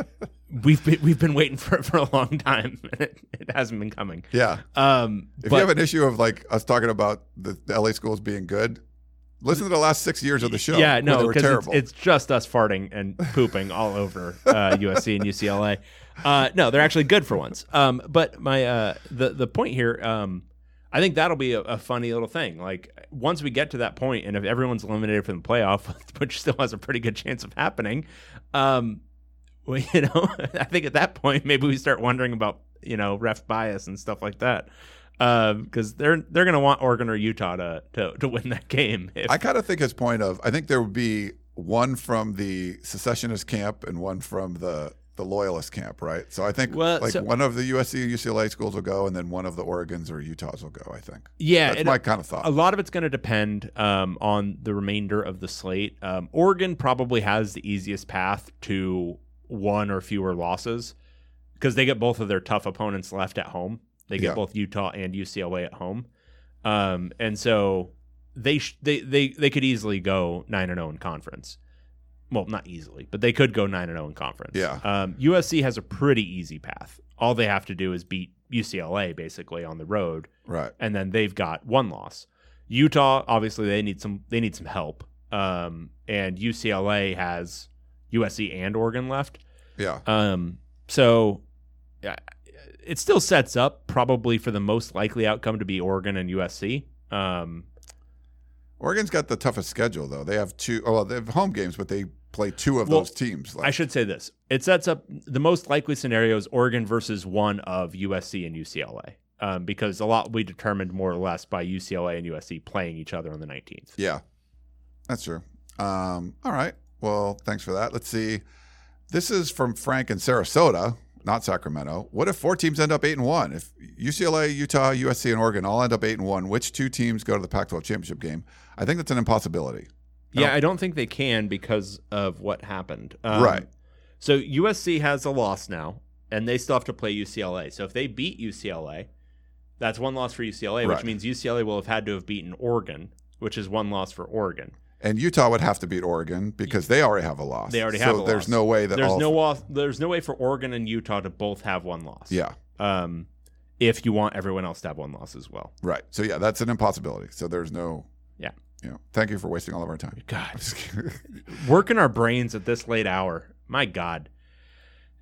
*laughs* we've been, we've been waiting for it for a long time, *laughs* it, it hasn't been coming. Yeah. Um, If but- you have an issue of like us talking about the, the LA schools being good, listen to the last six years of the show. Yeah, no, because it's, terrible. it's just us farting and pooping all over uh, USC and UCLA. Uh, no, they're actually good for once. Um, but my uh, the the point here, um, I think that'll be a, a funny little thing. Like once we get to that point, and if everyone's eliminated from the playoff, *laughs* which still has a pretty good chance of happening, um, well, *laughs* you know, I think at that point maybe we start wondering about you know ref bias and stuff like that. Because they're they're gonna want Oregon or Utah to to, to win that game. If, I kind of think his point of I think there would be one from the secessionist camp and one from the the loyalist camp, right? So I think Well, like so- one of the USC and UCLA schools will go, and then one of the Oregon's or Utah's will go. I think. Yeah, that's my kind of thought. A lot of it's going to depend um, on the remainder of the slate. Um, Oregon probably has the easiest path to one or fewer losses because they get both of their tough opponents left at home. They get Yeah. both Utah and UCLA at home, um, and so they sh- they they they could easily go nine and zero in conference. Well, not easily, but they could go nine and zero in conference. Yeah. Um, USC has a pretty easy path. All they have to do is beat UCLA basically on the road, Right. and then they've got one loss. Utah, obviously, they need some they need some help. Um, and UCLA has USC and Oregon left. Yeah. Um, so yeah, it still sets up probably for the most likely outcome to be Oregon and USC. Um, Oregon's got the toughest schedule though. They have two. Oh, well, they have home games, but they play two of Well, those teams. I should say this: it sets up the most likely scenario is Oregon versus one of USC and UCLA, um, because a lot be determined more or less by UCLA and USC playing each other on the nineteenth. Yeah, that's true. Um, all right. Well, thanks for that. Let's see. This is from Frank in Sarasota, not Sacramento. What if four teams end up eight and one? If UCLA, Utah, USC, and Oregon all end up eight and one, which two teams go to the Pac-12 championship game? I think that's an impossibility. Yeah, I don't think they can because of what happened. Um, right. So USC has a loss now, and they still have to play UCLA. So if they beat UCLA, that's one loss for UCLA, which means UCLA will have had to have beaten Oregon, which is one loss for Oregon. And Utah would have to beat Oregon because they already have a loss. They already so have. A there's loss. no way that there's no wa- there's no way for Oregon and Utah to both have one loss. Yeah. Um, if you want everyone else to have one loss as well. Right. So yeah, that's an impossibility. So there's no. Yeah. You know, thank you for wasting all of our time. God, *laughs* working our brains at this late hour. My God,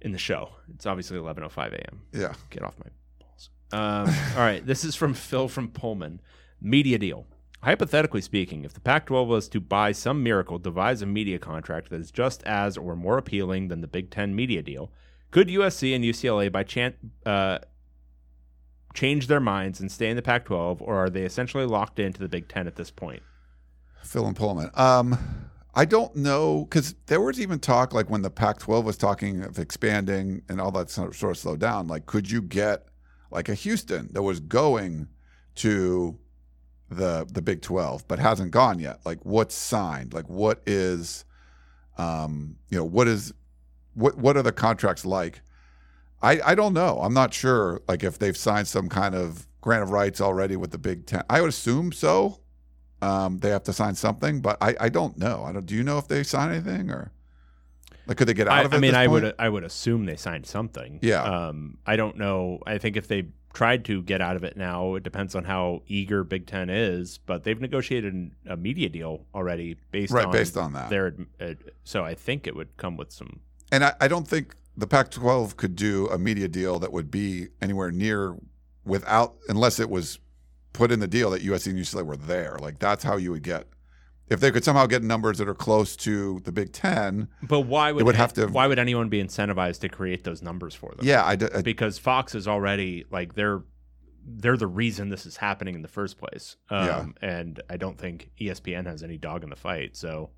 in the show, it's obviously 11:05 a.m. Yeah. get off my balls. Um, all right, this is from Phil from Pullman. Media deal. Hypothetically speaking, if the Pac-12 was to, by some miracle, devise a media contract that is just as or more appealing than the Big Ten media deal, could USC and UCLA by chance uh, change their minds and stay in the Pac-12, or are they essentially locked into the Big Ten at this point? Phil and Pullman. Um, I don't know because there was even talk like when the Pac-12 was talking of expanding and all that sort of slowed down. Like, could you get like a Houston that was going to the the Big 12 but hasn't gone yet? Like, what's signed? Like, what is, um, you know, what is, what what are the contracts like? I I don't know. I'm not sure. Like, if they've signed some kind of grant of rights already with the Big Ten. I would assume so. Um, they have to sign something, but I, I don't know. I don't. Do you know if they sign anything or like could they get out I, of it? I at mean, I point? would I would assume they signed something. Yeah. Um, I don't know. I think if they tried to get out of it now, it depends on how eager Big Ten is. But they've negotiated an- a media deal already based Right, on based on that. Their uh, so I think it would come with some. And I, I don't think the Pac-12 could do a media deal that would be anywhere near without unless it was put in the deal that USC and UCLA were there. Like that's how you would get if they could somehow get numbers that are close to the Big Ten. But why would would have to? Why would anyone be incentivized to create those numbers for them? Yeah, I because Fox is already like they're they're the reason this is happening in the first place. Um, Yeah. And I don't think ESPN has any dog in the fight. So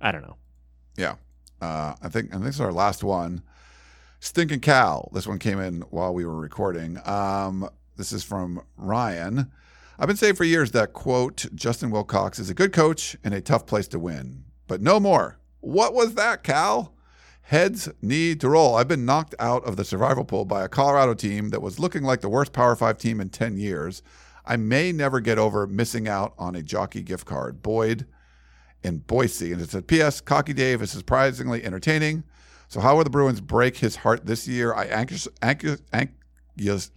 I don't know. Yeah. Uh, I think and this is our last one. Stinking Cal. This one came in while we were recording. Um, this is from Ryan. I've been saying for years that quote Justin Wilcox is a good coach and a tough place to win, but no more. What was that, Cal? Heads need to roll. I've been knocked out of the survival pool by a Colorado team that was looking like the worst Power Five team in ten years. I may never get over missing out on a jockey gift card. Boyd in Boise. And it said, P.S. Cocky Dave is surprisingly entertaining. So how will the Bruins break his heart this year? I anxious, anxious, anxious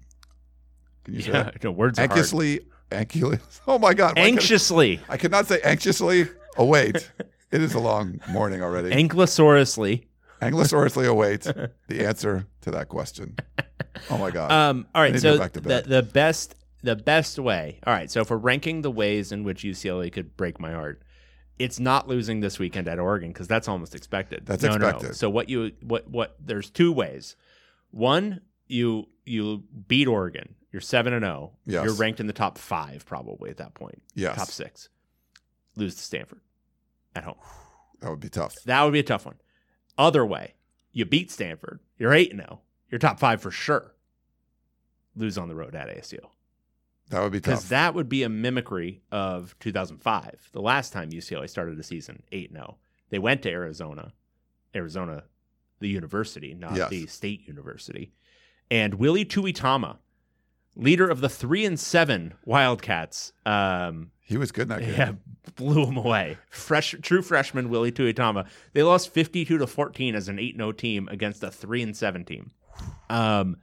can you say Yeah, that? no, words anxiously, anxiously. *laughs* Oh my God! why could- Anxiously. I could not say anxiously await. it is a long morning already. Ankylosaurusly. Ankylosaurusly await *laughs* the answer to that question. Oh my God! Um, all right, so go back to the the best the best way. All right, so if we're ranking the ways in which UCLA could break my heart, it's not losing this weekend at Oregon because that's almost expected. That's No, no, no. expected. So what you what what there's two ways. One, you you beat Oregon. You're seven and oh. zero. Yes. You're ranked in the top five probably at that point. Yes. top six. Lose to Stanford at home. that would be tough. That would be a tough one. Other way, you beat Stanford. You're 8 and 0. You're top five for sure. Lose on the road at ASU. That would be tough. Because that would be a mimicry of 2005, the last time UCLA started a season 8 0. They went to Arizona, Arizona, the university, not Yes. the state university. And Willie Tuitama, leader of the 3 and 7 Wildcats, um, he was good in that game. yeah, blew him away. Fresh, true freshman Willie Tuitama. They lost fifty-two to fourteen as an eight-zero team against a three and seven team. Um,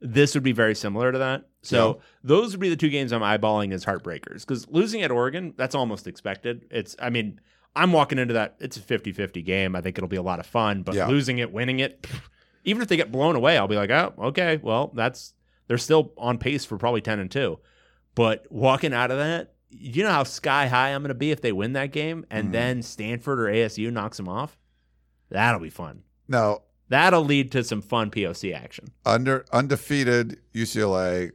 this would be very similar to that. So Yeah. those would be the two games I'm eyeballing as heartbreakers because losing at Oregon, that's almost expected. It's, I mean, I'm walking into that. It's a 50-50 game. I think it'll be a lot of fun. But Yeah. losing it, winning it, even if they get blown away, I'll be like, oh, okay, well, that's they're still on pace for probably ten and two. But walking out of that, you know how sky high I'm going to be if they win that game, and Mhm. then Stanford or ASU knocks them off. That'll be fun. No. That'll lead to some fun POC action. under undefeated UCLA,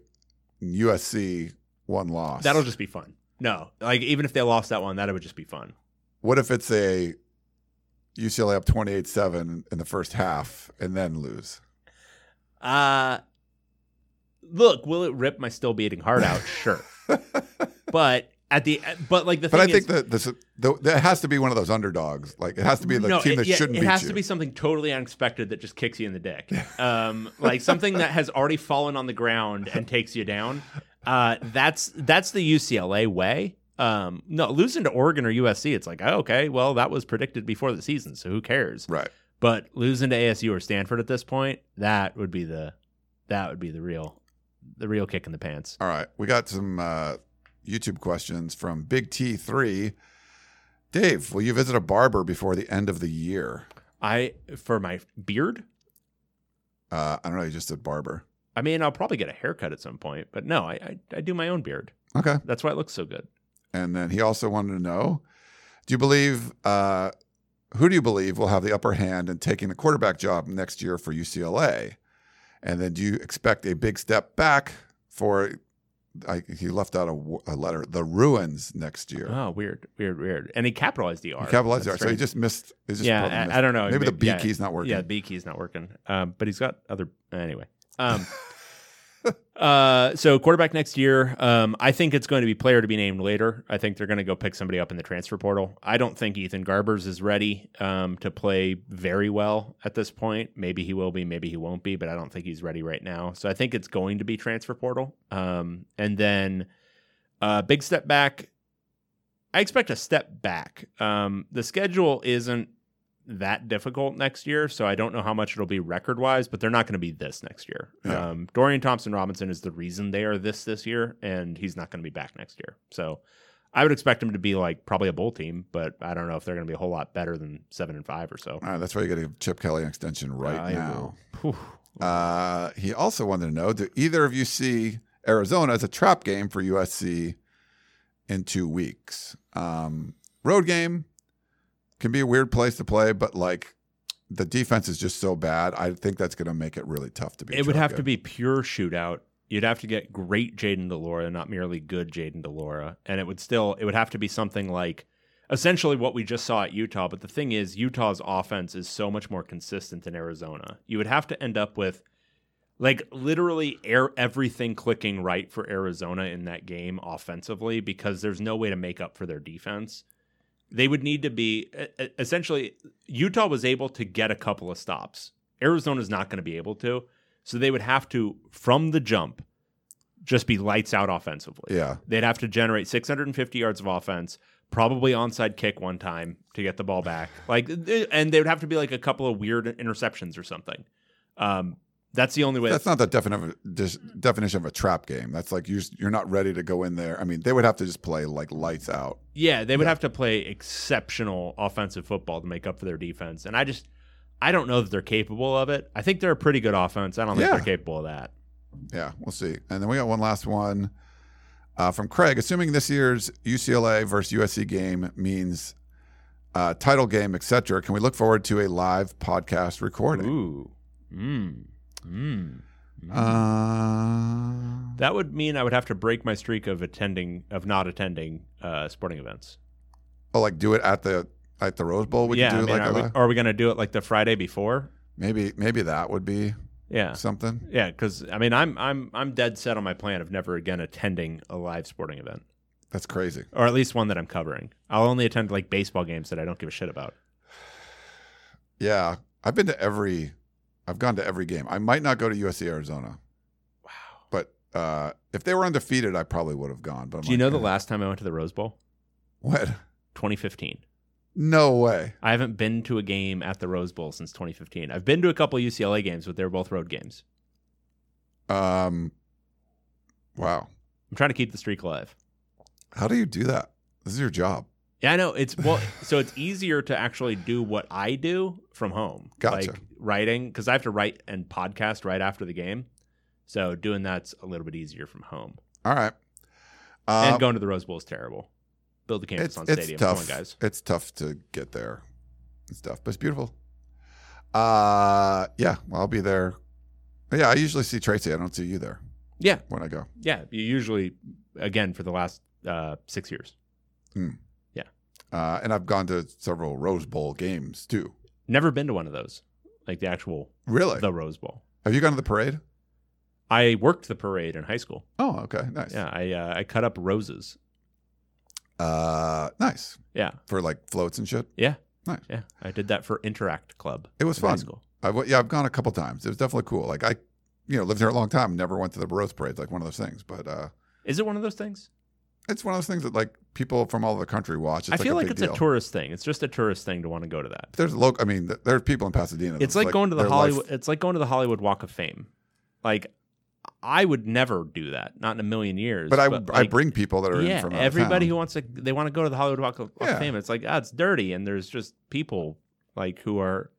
USC one loss. That'll just be fun. No, like even if they lost that one, that would just be fun. What if it's a UCLA up 28 7 in the first half and then lose? Uh look, will it rip my still beating heart out? Sure, *laughs* but at the but like the But I think that this the, that has to be one of those underdogs. Like it has to be the no, team it, that yeah, shouldn't be. it has you. to be something totally unexpected that just kicks you in the dick. Um, like something that has already fallen on the ground and takes you down. Uh, that's that's the UCLA way. Um, no, losing to Oregon or USC, it's like, oh, okay, well, that was predicted before the season, so who cares? Right. But losing to ASU or Stanford at this point, that would be the that would be the real the real kick in the pants. All right. We got some uh, YouTube questions from Big T3. Dave, will you visit a barber before the end of the year? I for my beard, Uh, I don't know. You just said barber. I mean, I'll probably get a haircut at some point, but no, I I, I do my own beard. Okay. That's why it looks so good. And then he also wanted to know do you believe, uh, who do you believe will have the upper hand in taking the quarterback job next year for UCLA? And then do you expect a big step back for, I, he left out a letter, the ruins next year? Oh, weird, weird, weird. And he capitalized the R. He capitalized That's there. So he just missed. He just yeah, I, missed- I don't know. Maybe the B yeah, key's not working. Yeah, the B key's not working. Um, but he's got other anyway. Um, *laughs* uh, so quarterback next year. Um, I think it's going to be player to be named later. I think they're going to go pick somebody up in the transfer portal. I don't think Ethan Garbers is ready um, to play very well at this point. Maybe he will be, maybe he won't be, but I don't think he's ready right now. So I think it's going to be transfer portal. Um, and then uh, big step back. I expect a step back. Um, the schedule isn't that difficult next year, so I don't know how much it'll be record wise, but they're not going to be this next year. Yeah. Um, Dorian Thompson Robinson is the reason they are this this year, and he's not going to be back next year. So I would expect him to be like probably a bowl team, but I don't know if they're going to be a whole lot better than seven and five or so. All right, that's why you got to give Chip Kelly an extension right I now. Uh, he also wanted to know: Do either of you see Arizona as a trap game for USC in two weeks? Um, road game can be a weird place to play, but like the defense is just so bad. I think that's going to make it really tough to be. It would have game. to be pure shootout You'd have to get great Jayden de Laura, not merely good Jayden de Laura, and it would still it would have to be something like essentially what we just saw at Utah. But the thing is, Utah's offense is so much more consistent than Arizona. You would have to end up with like literally air, everything clicking right for Arizona in that game offensively because there's no way to make up for their defense. They would need to be essentially Utah was able to get a couple of stops. Arizona's not going to be able to. So they would have to from the jump just be lights out offensively. Yeah. They'd have to generate 650 yards of offense, probably onside kick one time to get the ball back. Like and they would have to be like a couple of weird interceptions or something. Um that's the only way. That's not the defini- dis- definition of a trap game. That's like you're you're not ready to go in there. I mean, they would have to just play like lights out. Yeah, they would have to play exceptional offensive football to make up for their defense. And I just I don't know that they're capable of it. I think they're a pretty good offense. I don't think Yeah. they're capable of that. Yeah, we'll see. And then we got one last one uh, from Craig. Assuming this year's UCLA versus USC game means uh, title game, etc., can we look forward to a live podcast recording? Ooh. Mm. Mm. Uh, That would mean I would have to break my streak of attending of not attending uh, sporting events. oh, like do it at the at the Rose Bowl? We yeah, could do I it mean, like are, a we, are we going to do it like the Friday before? maybe maybe that would be Yeah, something. yeah. Because I mean, I'm I'm I'm dead set on my plan of never again attending a live sporting event, That's crazy. or at least one that I'm covering. I'll only attend like baseball games that I don't give a shit about. *sighs* Yeah, I've been to every. I've gone to every game. I might not go to USC Arizona. Wow. But uh, if they were undefeated, I probably would have gone. But I'm Do you like, know the eh, last time I went to the Rose Bowl? what? 2015. No way. I haven't been to a game at the Rose Bowl since 2015. I've been to a couple UCLA games, but they were both road games. Um. Wow. I'm trying to keep the streak alive. How do you do that? This is your job. Yeah, I know. It's well, *laughs* so it's easier to actually do what I do from home, Gotcha. like writing, because I have to write and podcast right after the game. So doing that's a little bit easier from home. All right. and Um, going to the Rose Bowl is terrible. Build the campus it's, on it's stadium. tough. Come on, guys. It's tough to get there. It's tough, but it's beautiful. Uh, yeah. Well, I'll be there. Yeah, I usually see Tracy. I don't see you there Yeah, when I go. yeah. You usually, again, for the last uh, six years. Yeah, Uh, and I've gone to several Rose Bowl games too. never been to one of those, like the actual Really? the Rose Bowl. Have you gone to the parade? I worked the parade in high school. Oh, okay, nice. Yeah, I uh, I cut up roses. Uh, nice Yeah, for like floats and shit. yeah, Nice. yeah. I did that for Interact Club. It was fun. school. I w- yeah, I've gone a couple times. It was definitely cool. Like I, you know, lived here a long time. Never went to the Rose Parade. Like one of those things. But uh, Is it one of those things? It's one of those things that like people from all over the country watch. It's I feel like, like a it's big a tourist thing. It's just a tourist thing to want to go to that. There's local. I mean, th- there's people in Pasadena. It's that's like, going to the Hollywood. life- It's like going to the Hollywood Walk of Fame. Like, I would never do that, not in a million years. But I, I like, bring people that are in yeah, from out of everybody who wants to, they want to go to the Hollywood Walk of, Walk Yeah. of Fame. It's like, ah, it's dirty, and there's just people like who are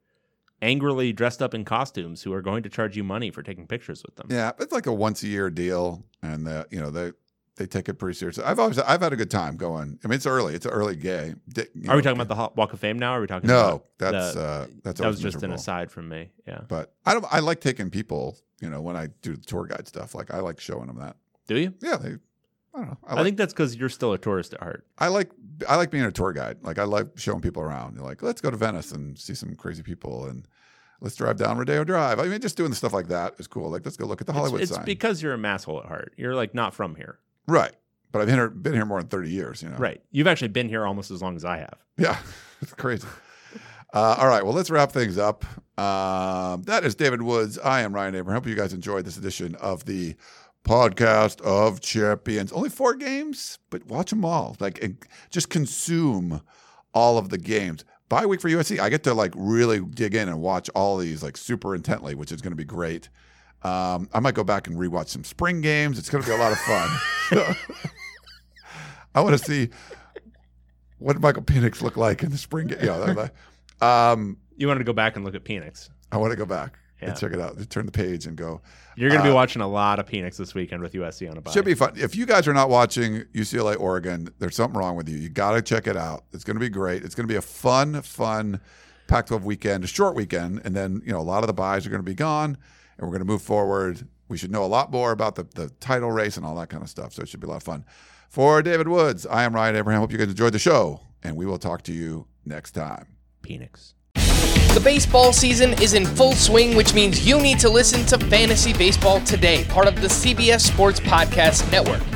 angrily dressed up in costumes who are going to charge you money for taking pictures with them. Yeah, it's like a once a year deal, and uh, you know they they take it pretty seriously. I've always I've had a good time going. I mean, it's early. It's early gay. You Are we know, talking about the Walk of Fame now? Or are we talking No, that's the- uh, that's that was just an aside from me. Yeah. But I don't. I like taking people. You know, when I do the tour guide stuff, like I like showing them that. Do you? Yeah, they. I don't know. I, I, think that's because you're still a tourist at heart. I like I like being a tour guide. Like I like showing people around. You're like, let's go to Venice and see some crazy people, and let's drive down Rodeo Drive. I mean, just doing the stuff like that is cool. Like, let's go look at the Hollywood it's, it's sign. because you're a masshole at heart. You're like not from here. Right. But I've been here, been here more than thirty years. You know. Right. You've actually been here almost as long as I have. Yeah, *laughs* it's crazy. Uh, all right, well, let's wrap things up. Um, that is David Woods. I am Ryan Abraham. Hope you guys enjoyed this edition of the podcast of champions. Only four games, but watch them all. Like, and just consume all of the games. Bye week for USC. I get to like really dig in and watch all these like super intently, which is going to be great. Um, I might go back and rewatch some spring games. It's going to be a lot of fun. *laughs* I want to see what did Michael Penix look like in the spring game. Yeah, that- that- um, You wanted to go back and look at Penix. I want to go back Yeah. and check it out. Turn the page and go. You're going to be Uh, watching a lot of Penix this weekend with USC on a bye. Should be fun. If you guys are not watching UCLA Oregon, there's something wrong with you. You got to check it out. It's going to be great. It's going to be a fun, fun Pac-12 weekend, a short weekend, and then you know a lot of the byes are going to be gone, and we're going to move forward We should know a lot more about the, the title race and all that kind of stuff. So it should be a lot of fun. For David Woods, I am Ryan Abraham. Hope you guys enjoyed the show, and we will talk to you next time. Phoenix. The baseball season is in full swing, which means you need to listen to Fantasy Baseball Today, part of the CBS Sports Podcast Network.